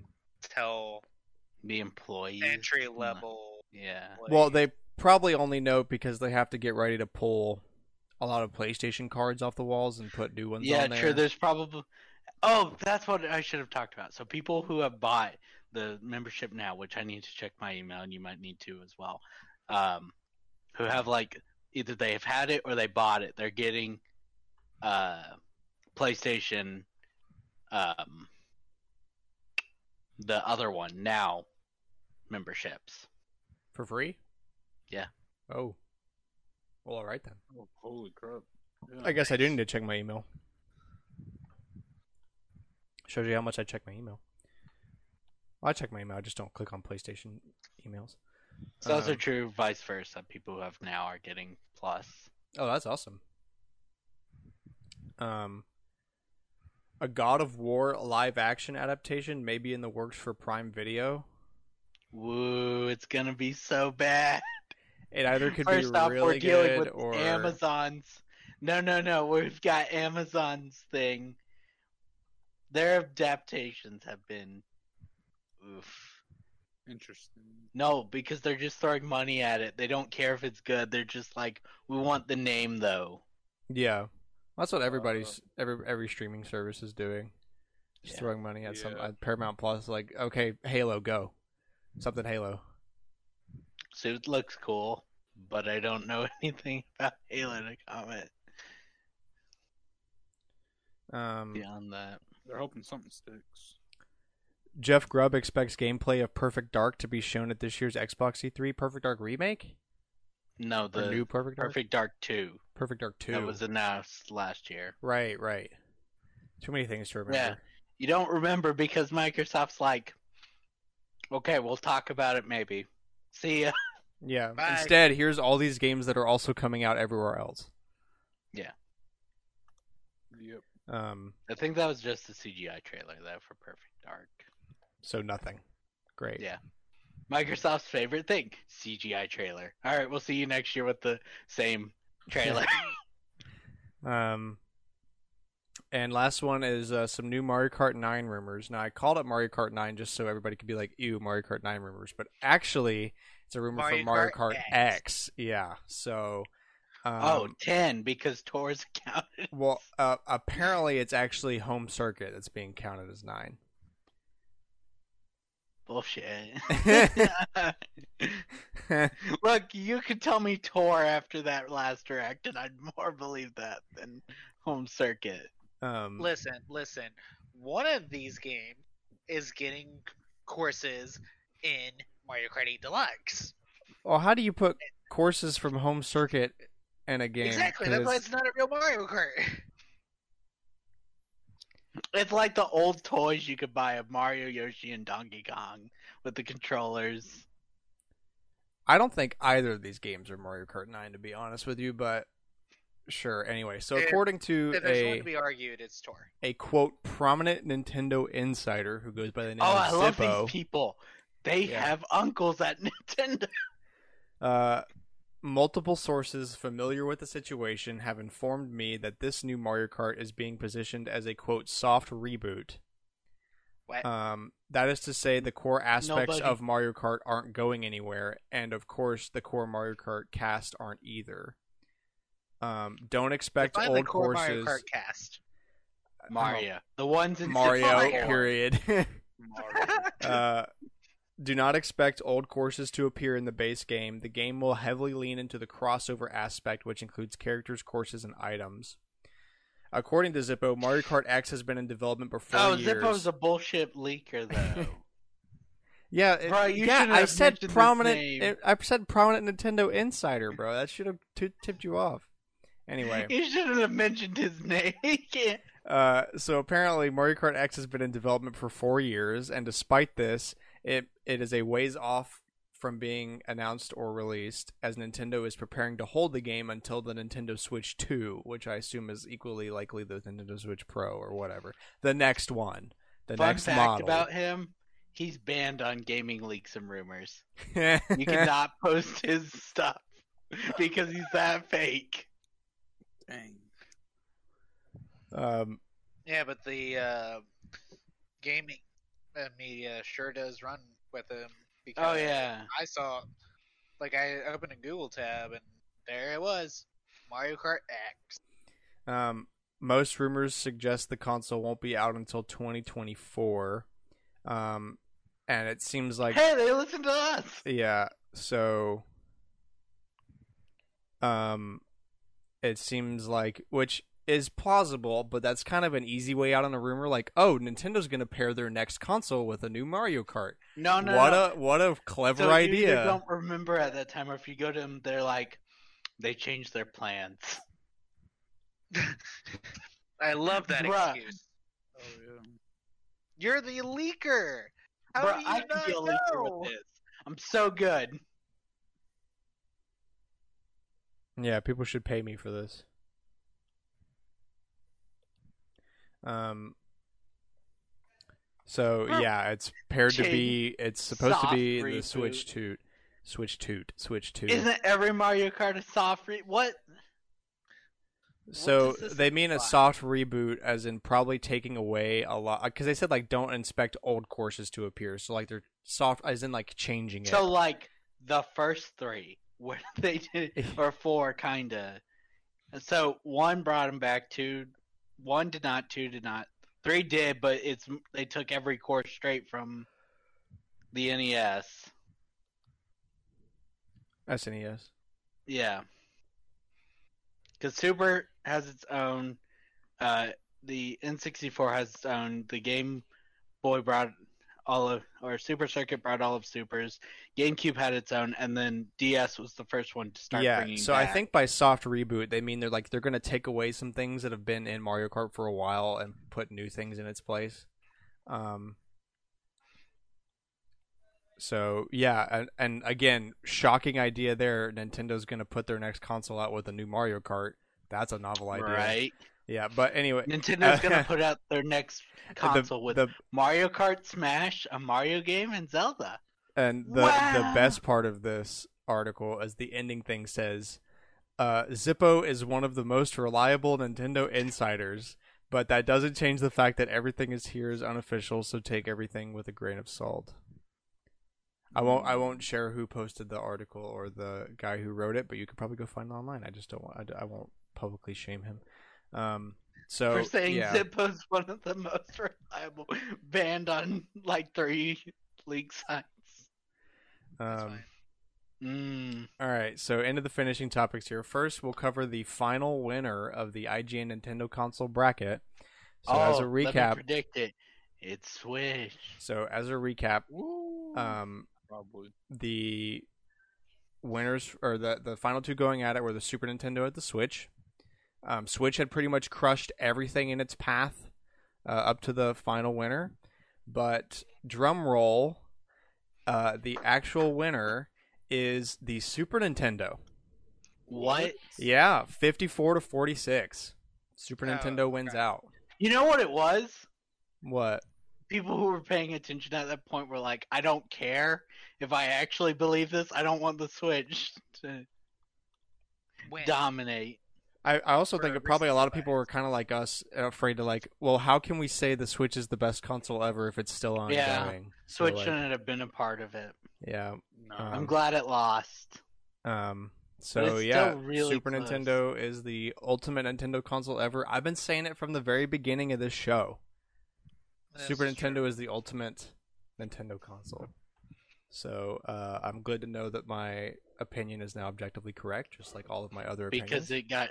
D: tell
B: The employee
D: entry level.
B: Yeah.
A: Well, they probably only know because they have to get ready to pull a lot of PlayStation cards off the walls and put new ones
B: Yeah,
A: on there.
B: true. There's probably. Oh, that's what I should have talked about. So people who have bought the membership now, which I need to check my email, and you might need to as well. Um, who have like either they have had it or they bought it. They're getting uh, PlayStation, um, the other one now memberships.
A: for free.
B: Yeah.
A: Oh. Well, all right then.
C: Oh, holy crap! Yeah.
A: I guess I do need to check my email. Shows you how much I check my email. I check my email. I just don't click on PlayStation emails.
B: It's also
A: Um,
B: true vice versa. People who have now are getting plus.
A: Oh, that's awesome. Um, a God of War live action adaptation may be in the works for Prime Video.
B: Woo! It's gonna be so bad.
A: It either could
B: First
A: be
B: off, we're
A: really
B: dealing
A: good
B: with
A: or
B: Amazon's. No, no, no. We've got Amazon's thing. Their adaptations have been, oof.
C: Interesting.
B: No, because they're just throwing money at it. They don't care if it's good. They're just like, we want the name though.
A: yeah. That's what everybody's every every streaming service is doing. Just
B: Yeah.
A: throwing money at some at Paramount Plus. Like, okay, Halo, go, something Halo.
B: Suit looks cool, but I don't know anything about Halo to comment
A: Um,
B: beyond that.
C: They're hoping something sticks.
A: Jeff Grubb expects gameplay of Perfect Dark to be shown at this year's Xbox E3 Perfect Dark remake
B: No,
A: or
B: the
A: new Perfect Dark.
B: Perfect Dark Two
A: Perfect Dark Two.
B: that was announced last year.
A: Right, right. Too many things to remember.
B: Yeah. You don't remember because Microsoft's like, okay, we'll talk about it maybe. See ya.
A: Yeah.
D: Bye.
A: Instead, here's all these games that are also coming out everywhere else. Yeah.
C: Yep.
A: Um,
B: I think that was just a CGI trailer though for Perfect Dark.
A: So nothing. Great.
B: Yeah. Microsoft's favorite thing, CGI trailer. All right, we'll see you next year with the same trailer.
A: Um, and last one is uh, some new Mario Kart 9 rumors. Now, I called it Mario Kart 9 just so everybody could be like, ew, Mario Kart 9 rumors. But actually, it's a rumor
D: Mario
A: for Mario
D: Kart
A: Kart
D: X.
A: X. Yeah. So, um,
B: oh, 10 because tours counted.
A: well, uh, apparently it's actually home circuit that's being counted as 9.
B: Bullshit. Look, you could tell me Tour after that last direct, and I'd more believe that than Home Circuit.
A: um,
D: Listen, listen. One of these games is getting courses in Mario Kart 8 Deluxe.
A: well, how do you put courses from home circuit in a game?
D: exactly.
A: 'Cause
D: That's why it's not a real Mario Kart.
B: It's like the old toys you could buy of Mario, Yoshi, and Donkey Kong with the controllers.
A: I don't think either of these games are Mario Kart 9, to be honest with you, but sure. Anyway, so
D: If-
A: according to
D: If there's one
A: a,
D: to be argued, it's Tour.
A: a quote prominent Nintendo insider who goes by the name
B: Oh,
A: of
B: I love these people. They
A: Yeah.
B: have uncles at Nintendo.
A: uh, multiple sources familiar with the situation have informed me that this new Mario Kart is being positioned as a quote soft reboot.
D: What?
A: Um, that is to say, the core aspects
B: Nobody-
A: of Mario Kart aren't going anywhere, and of course, the core Mario Kart cast aren't either. Um, don't expect
D: Define the
A: old
D: core
A: courses.
D: Mario Kart cast.
B: Mario. The ones in
A: Mario,
D: Mario.
A: period.
C: Mario.
A: uh, do not expect old courses to appear in the base game. The game will heavily lean into the crossover aspect, which includes characters, courses, and items. According to Zippo, Mario Kart X has been in development for four
B: Oh,
A: years.
B: Oh, Zippo's a bullshit leaker, though.
A: Yeah, it-
B: Bro, you
A: yeah. I
B: have
A: said
B: mentioned his
A: prominent.
B: name.
A: it- I said prominent Nintendo insider, bro. That should have t- tipped you off. Anyway,
B: You shouldn't have mentioned his name.
A: Uh, so apparently Mario Kart X has been in development for four years, and despite this, it it is a ways off from being announced or released, as Nintendo is preparing to hold the game until the Nintendo Switch 2, which I assume is equally likely the Nintendo Switch Pro or whatever, the next one, the
B: Fun
A: next
B: fact
A: model.
B: about him: he's banned on gaming leaks and rumors.
A: you
B: You cannot post his stuff because he's that fake.
C: Dang.
A: um,
D: Yeah, but the uh, gaming media sure does run with him. Because
B: Oh yeah,
D: I saw, like, I opened a Google tab and there it was, Mario Kart X.
A: Um, most rumors suggest the console won't be out until 2024. Um, and it seems like
B: hey, they listen to us.
A: yeah, so um it seems like which is plausible, but that's kind of an easy way out on a rumor like, "Oh, Nintendo's going to pair their next console with a new Mario Kart."
B: No, no,
A: what
B: no.
A: a what a clever
B: so
A: idea.
B: either don't remember at that time, or if you go to them, they're like, they changed their plans.
D: I love that
B: Bruh.
D: excuse.
C: Oh yeah.
D: You're the leaker. How
B: Bro,
D: do you
B: I can
D: not
B: be a leaker
D: know?
B: with this. I'm so good.
A: Yeah, people should pay me for this. Um. So yeah, it's paired to be. It's supposed to
B: Soft
A: be the. Switch Toot, Switch Toot, Switch Toot.
B: Isn't every Mario Kart a soft re- What?
A: so
B: this
A: they mean a soft reboot, as in probably taking away a lot. Because they said like don't inspect old courses to appear. So like they're soft, as in like changing it.
B: So like the first three, where they did, or four, kinda. So one brought them back. Two, one did not. Two did not. Three did, but it's they took every course straight from the NES.
A: SNES.
B: Yeah. Because Super has its own. Uh, the N64 has its own. The Game Boy brought all of, or Super Circuit brought all of Supers. GameCube had its own, and then DS was the first one to start
A: yeah. So I think by soft reboot they mean they're like they're gonna take away some things that have been in Mario Kart for a while and put new things in its place. Um. So yeah, and, and again, shocking idea there. Nintendo's gonna put their next console out with a new Mario Kart. That's a novel idea,
B: right.
A: Yeah, but anyway,
B: Nintendo's
A: Uh,
B: gonna put out their next console
A: the,
B: with
A: the
B: Mario Kart Smash, a Mario game, and Zelda.
A: And the the best part of this article, as the ending thing says, uh, Zippo is one of the most reliable Nintendo insiders, but that doesn't change the fact that everything is here is unofficial. So take everything with a grain of salt. I won't. I won't share who posted the article or the guy who wrote it, but you could probably go find it online. I just don't want. I, I won't publicly shame him. Um. So
B: For saying
A: yeah.
B: Zippo's one of the most reliable, banned on like three league sites.
A: Um.
B: Mm.
A: All right, so into the finishing topics here. First, we'll cover the final winner of the IGN Nintendo console bracket. So
B: oh,
A: as a
B: let me
A: recap,
B: predict it. It's Switch.
A: so as a recap,
C: Woo.
A: um,
C: Probably.
A: the winners or the the final two going at it were the Super Nintendo at the Switch. Um, Switch had pretty much crushed everything in its path uh, up to the final winner, but drum roll, uh, the actual winner is the Super Nintendo.
B: What?
A: Yeah, 54 to 46. Super
D: Oh,
A: Nintendo wins
D: okay.
A: out.
B: You know what it was?
A: What?
B: People who were paying attention at that point were like, I don't care if I actually believe this. I don't want the Switch to
D: Win.
B: dominate.
A: I, I also think that probably a lot of people were kind of like us, afraid to like, well, how can we say the Switch is the best console ever if it's still ongoing?
B: Yeah.
A: So,
B: Switch
A: like,
B: shouldn't have been a part of it.
A: yeah.
C: No.
A: Um,
B: I'm glad it lost.
A: Um. So yeah,
B: really
A: Super
B: close.
A: Nintendo is the ultimate Nintendo console ever. I've been saying it from the very beginning of this show.
D: That's
A: Super
D: true.
A: Nintendo is the ultimate Nintendo console. So uh, I'm glad to know that my opinion is now objectively correct, just like all of my other opinions.
B: because it got.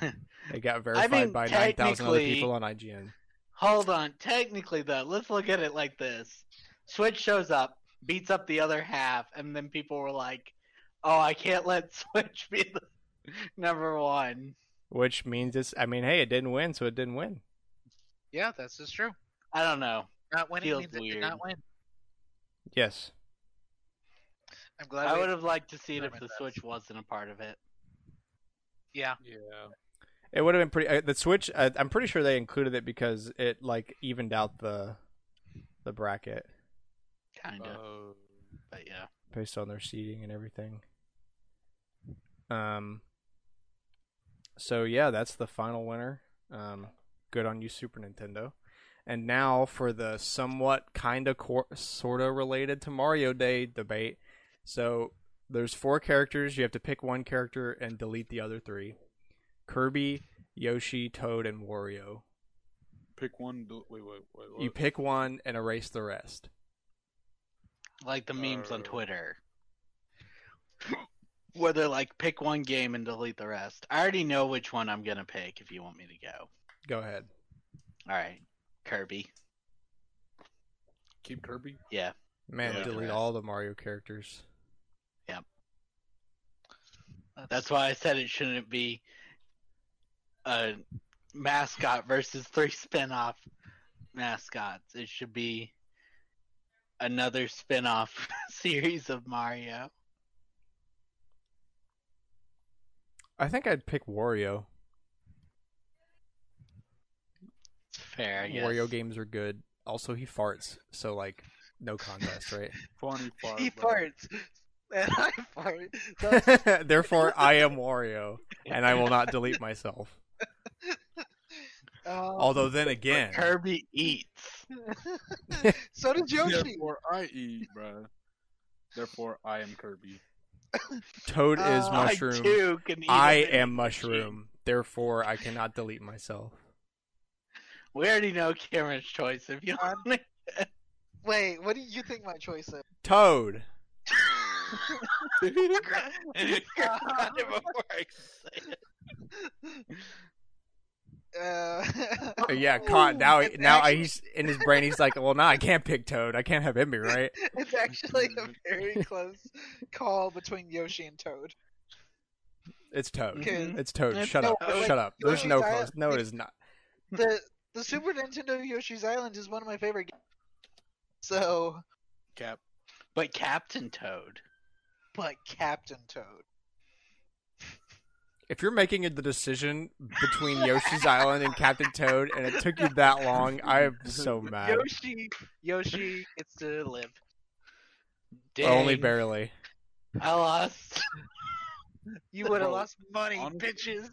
A: It got verified
B: mean,
A: by 9,000 other people on IGN.
B: Hold on. Technically, though, let's look at it like this: Switch shows up, beats up the other half, and then people were like, "Oh, I can't let Switch be the number one."
A: Which means it's. I mean, hey, it didn't win, so it didn't win.
D: Yeah, that's just true.
B: I don't know.
D: Not winning
B: Feels
D: means it did not win.
A: Yes.
D: I'm glad.
B: I would have liked to see it if the
D: that.
B: Switch wasn't a part of it.
D: Yeah,
C: Yeah.
A: It would have been pretty. Uh, the Switch. Uh, I'm pretty sure they included it because it like evened out the the bracket
B: Kind of,
C: Uh,
B: but yeah.
A: based on their seating and everything. Um. So yeah, that's the final winner. Um, good on you, Super Nintendo. And now for the somewhat kind of cor- sort of related to Mario Day debate. So there's four characters. You have to pick one character and delete the other three. Kirby, Yoshi, Toad, and Wario.
C: pick one. Do, wait, wait, wait. What?
A: You pick one and erase the rest.
B: Like the memes on
C: Uh.
B: Twitter. Where they're like, pick one game and delete the rest. I already know which one I'm gonna pick if you want me to go.
A: Go ahead.
B: Alright. Kirby.
C: Keep Kirby.
B: Yeah.
A: Man,
C: Yeah.
A: delete all the Mario characters.
B: That's why I said it shouldn't be a mascot versus three spin-off mascots. It should be another spin-off series of Mario.
A: I think I'd pick Wario.
B: It's fair, I guess.
A: Wario games are good. Also, he farts, so like, no contest, right?
C: Funny fart.
D: he
C: bro.
D: farts, and I fart. That's-
A: Therefore, I am Wario, and I will not delete myself.
D: Um,
A: Although then again,
B: Kirby eats.
D: so did Yoshi.
C: Therefore, I eat, bro. Therefore, I am Kirby.
A: Toad is
D: Uh,
B: I
A: mushroom.
B: too can eat
A: I
B: a vending
A: am mushroom. Therefore, I cannot delete myself.
B: We already know Cameron's choice. If you want
D: Wait, what do you think my choice is?
A: Toad.
D: Uh,
A: Uh, Yeah, caught. Now,
D: It's
A: now
D: actually-
A: he's in his brain. He's like, "Well, now I can't pick Toad. I can't have him be right."
D: it's actually a very close call between Yoshi and Toad.
A: It's Toad.
D: Okay.
A: It's Toad.
B: It's
A: Shut up.
B: Toad.
A: Shut up. There's no close.
D: Island-
A: No, it is not.
D: The the Super Nintendo Yoshi's Island is one of my favorite games. So,
C: Cap.
B: But Captain Toad.
D: But Captain Toad.
A: If you're making the decision between Yoshi's Island and Captain Toad, and it took you that long, I'm so mad.
D: Yoshi Yoshi gets to live.
A: Only barely.
B: I lost.
D: You would have
C: Bro,
D: lost money,
C: honestly-
D: bitches.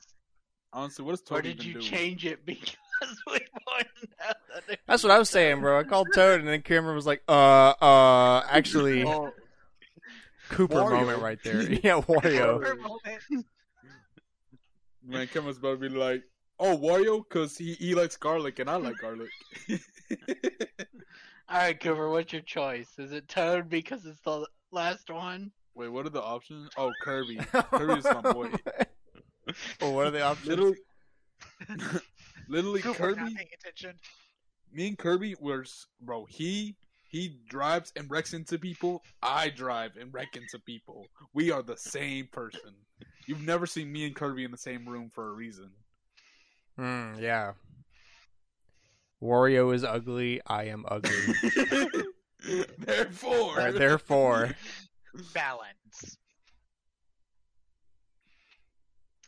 C: Honestly, what does
B: Or
C: Toad
B: did
C: even
B: you
C: do?
B: change it because we pointed out that
A: That's what I was saying, bro. I called Toad, and then Cameron was like, "Uh, uh, actually,
B: Well,
A: Cooper
C: Wario.
A: moment right there." Yeah, Wario.
D: For a moment.
C: Man, Kevin's about to be like, "Oh, Wario, cause he he likes garlic and I like garlic."
B: All right, Cooper, what's your choice? Is it Toad because it's the last one?
C: Wait, what are the options? Oh, Kirby. Kirby's my boy.
A: well, what are the options?
C: Literally, literally,
D: Cooper not
C: Kirby.
D: paying attention.
C: Me and Kirby were, bro. He he drives and wrecks into people. I drive and wreck into people. We are the same person. You've never seen me and Kirby in the same room for a reason.
A: Hmm, yeah. Wario is ugly. I am ugly.
C: Therefore,
A: Right, therefore,
D: Balance.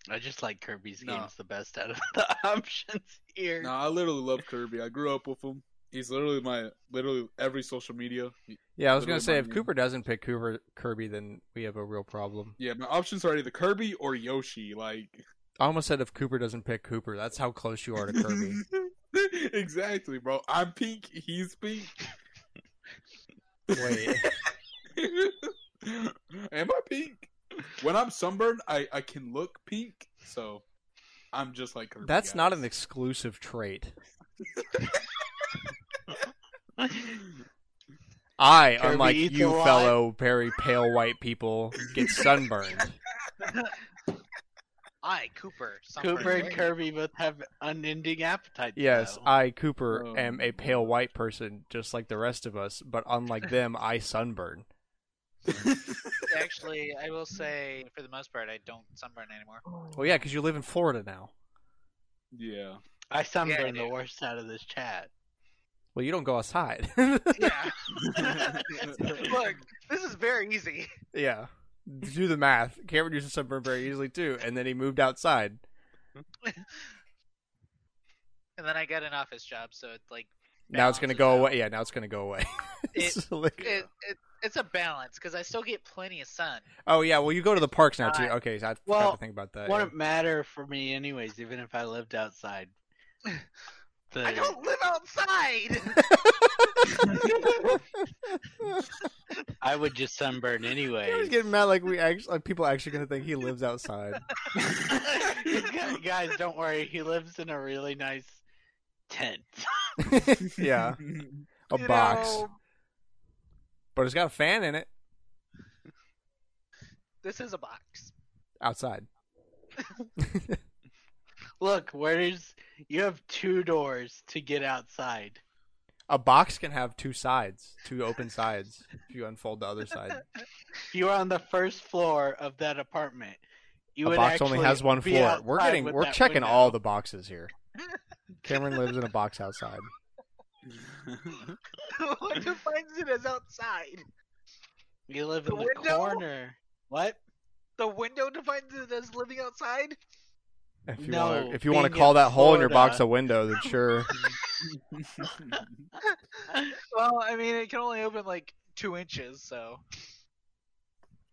B: I just like Kirby's
C: No.
B: games the best out of the options here.
C: No, I literally love Kirby. I grew up with him. He's literally my literally every social media.
A: yeah. I was gonna say if
C: name.
A: Cooper doesn't pick Cooper Kirby, then we have a real problem.
C: Yeah, my options are either Kirby or Yoshi. Like
A: I almost said if Cooper doesn't pick Cooper, that's how close you are to Kirby.
C: exactly, bro. I'm pink. He's pink.
A: Wait,
C: Am I pink? When I'm sunburned, I I can look pink. So I'm just like Kirby.
A: that's not an exclusive trait. I,
B: Kirby
A: unlike you
B: a lot.
A: fellow very pale white people, get sunburned.
D: I, Cooper.
B: Cooper and
D: very-
B: Kirby both have unending appetites.
A: Yes,
B: though.
A: I Cooper
C: Oh,
A: am a pale white person, just like the rest of us. But unlike them, I sunburn.
D: Actually, I will say, for the most part, I don't sunburn anymore.
A: Well, yeah, because you live in Florida now.
C: Yeah.
B: I sunburn
D: Yeah, I
B: the worst out of this chat.
A: Well, you don't go outside.
D: Yeah. Look, this is very easy.
A: yeah. Do the math. Cameron used to sunburn very easily too, and then he moved outside.
D: And then I got an office job, so it's like
A: Now it's gonna go
D: out.
A: away. Yeah, now it's gonna go away.
D: It-
A: It's like-
D: it, it it's a balance because I still get plenty of sun.
A: oh yeah, well you go to the parks now too. Okay, so I forgot
B: well,
A: to think about that.
B: Wouldn't matter for me, anyways, even if I lived outside. The-
D: I don't live outside.
B: I would just sunburn
A: yeah.
B: anyway.
A: He's getting mad like we actually like people actually gonna think he lives outside.
B: Guys, don't worry. He lives in a really nice tent.
A: yeah, a
D: You
A: box,
D: know,
A: but it's got a fan in it
D: this is a box.
A: outside.
B: Look, where's you have two doors to get outside.
A: a box can have two sides, two open sides. If you unfold the other side,
B: You are on the first floor of that apartment. You
A: a
B: would
A: box only
B: actually
A: has one floor. We're getting, we're checking
B: window.
A: all the boxes here. Cameron lives in a box outside.
D: what defines it as outside?
B: You live
D: The
B: in the
D: window?
B: corner. What?
D: The window defines it as living outside.
A: If you
B: No,
A: want to, if you want to call
B: in
A: that hole in your box a window, then sure.
D: Well, I mean, it can only open like two inches, so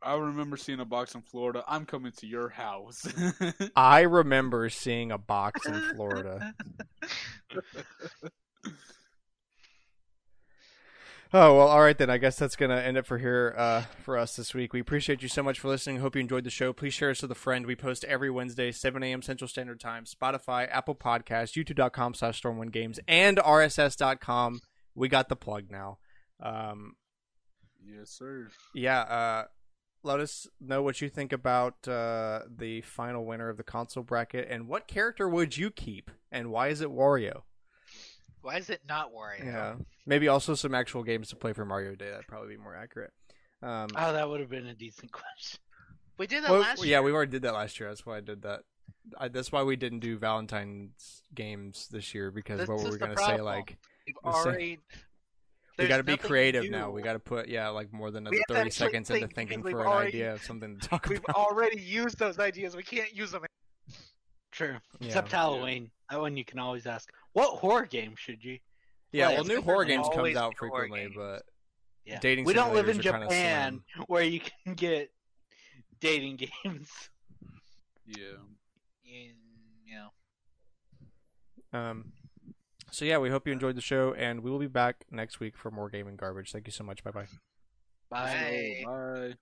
C: I remember seeing a box in Florida. I'm coming to your house.
A: I remember seeing a box in Florida. Oh well, all right then. I guess that's gonna end it for here uh, for us this week. We appreciate you so much for listening. Hope you enjoyed the show. Please share us with a friend. We post every Wednesday, 7 a.m. Central Standard Time. Spotify, Apple Podcasts, YouTube.com/slash StormWindGames, and RSS.com. We got the plug now. Um,
C: yes, sir.
A: yeah. Uh, let us know what you think about uh, the final winner of the console bracket, and what character would you keep, and why is it Wario?
D: Why is it not Wario?
A: Yeah, maybe also some actual games to play for Mario Day. That'd probably be more accurate. Um,
B: Oh, that would have been a decent question.
D: We did that
A: well,
D: last year.
A: yeah, we already did that last year. That's why I did that. I, that's why we didn't do Valentine's games this year because
D: This
A: what were we
D: the
A: gonna say? Like
D: We've already.
A: we got to be creative
D: do.
A: now. We got to put yeah, like more than a
D: We
A: thirty
D: actually
A: seconds into thinking for
D: we've
A: an
D: already-
A: idea of something to talk about.
D: We've already used those ideas. We can't use them.
B: True.
A: Yeah.
B: Except Halloween. That one you can always ask. What horror game should you?
A: Yeah,
B: Well,
A: well, new horror games comes out frequently,
D: games.
A: but
B: Yeah.
A: Dating
B: we don't live in
A: simulators are kinda
B: Japan where you can get dating games.
C: Yeah.
D: You, you know.
A: um, so yeah, we hope you enjoyed the show, and we will be back next week for more gaming garbage. Thank you so much. Bye bye.
B: Bye.
D: Bye.
C: Bye.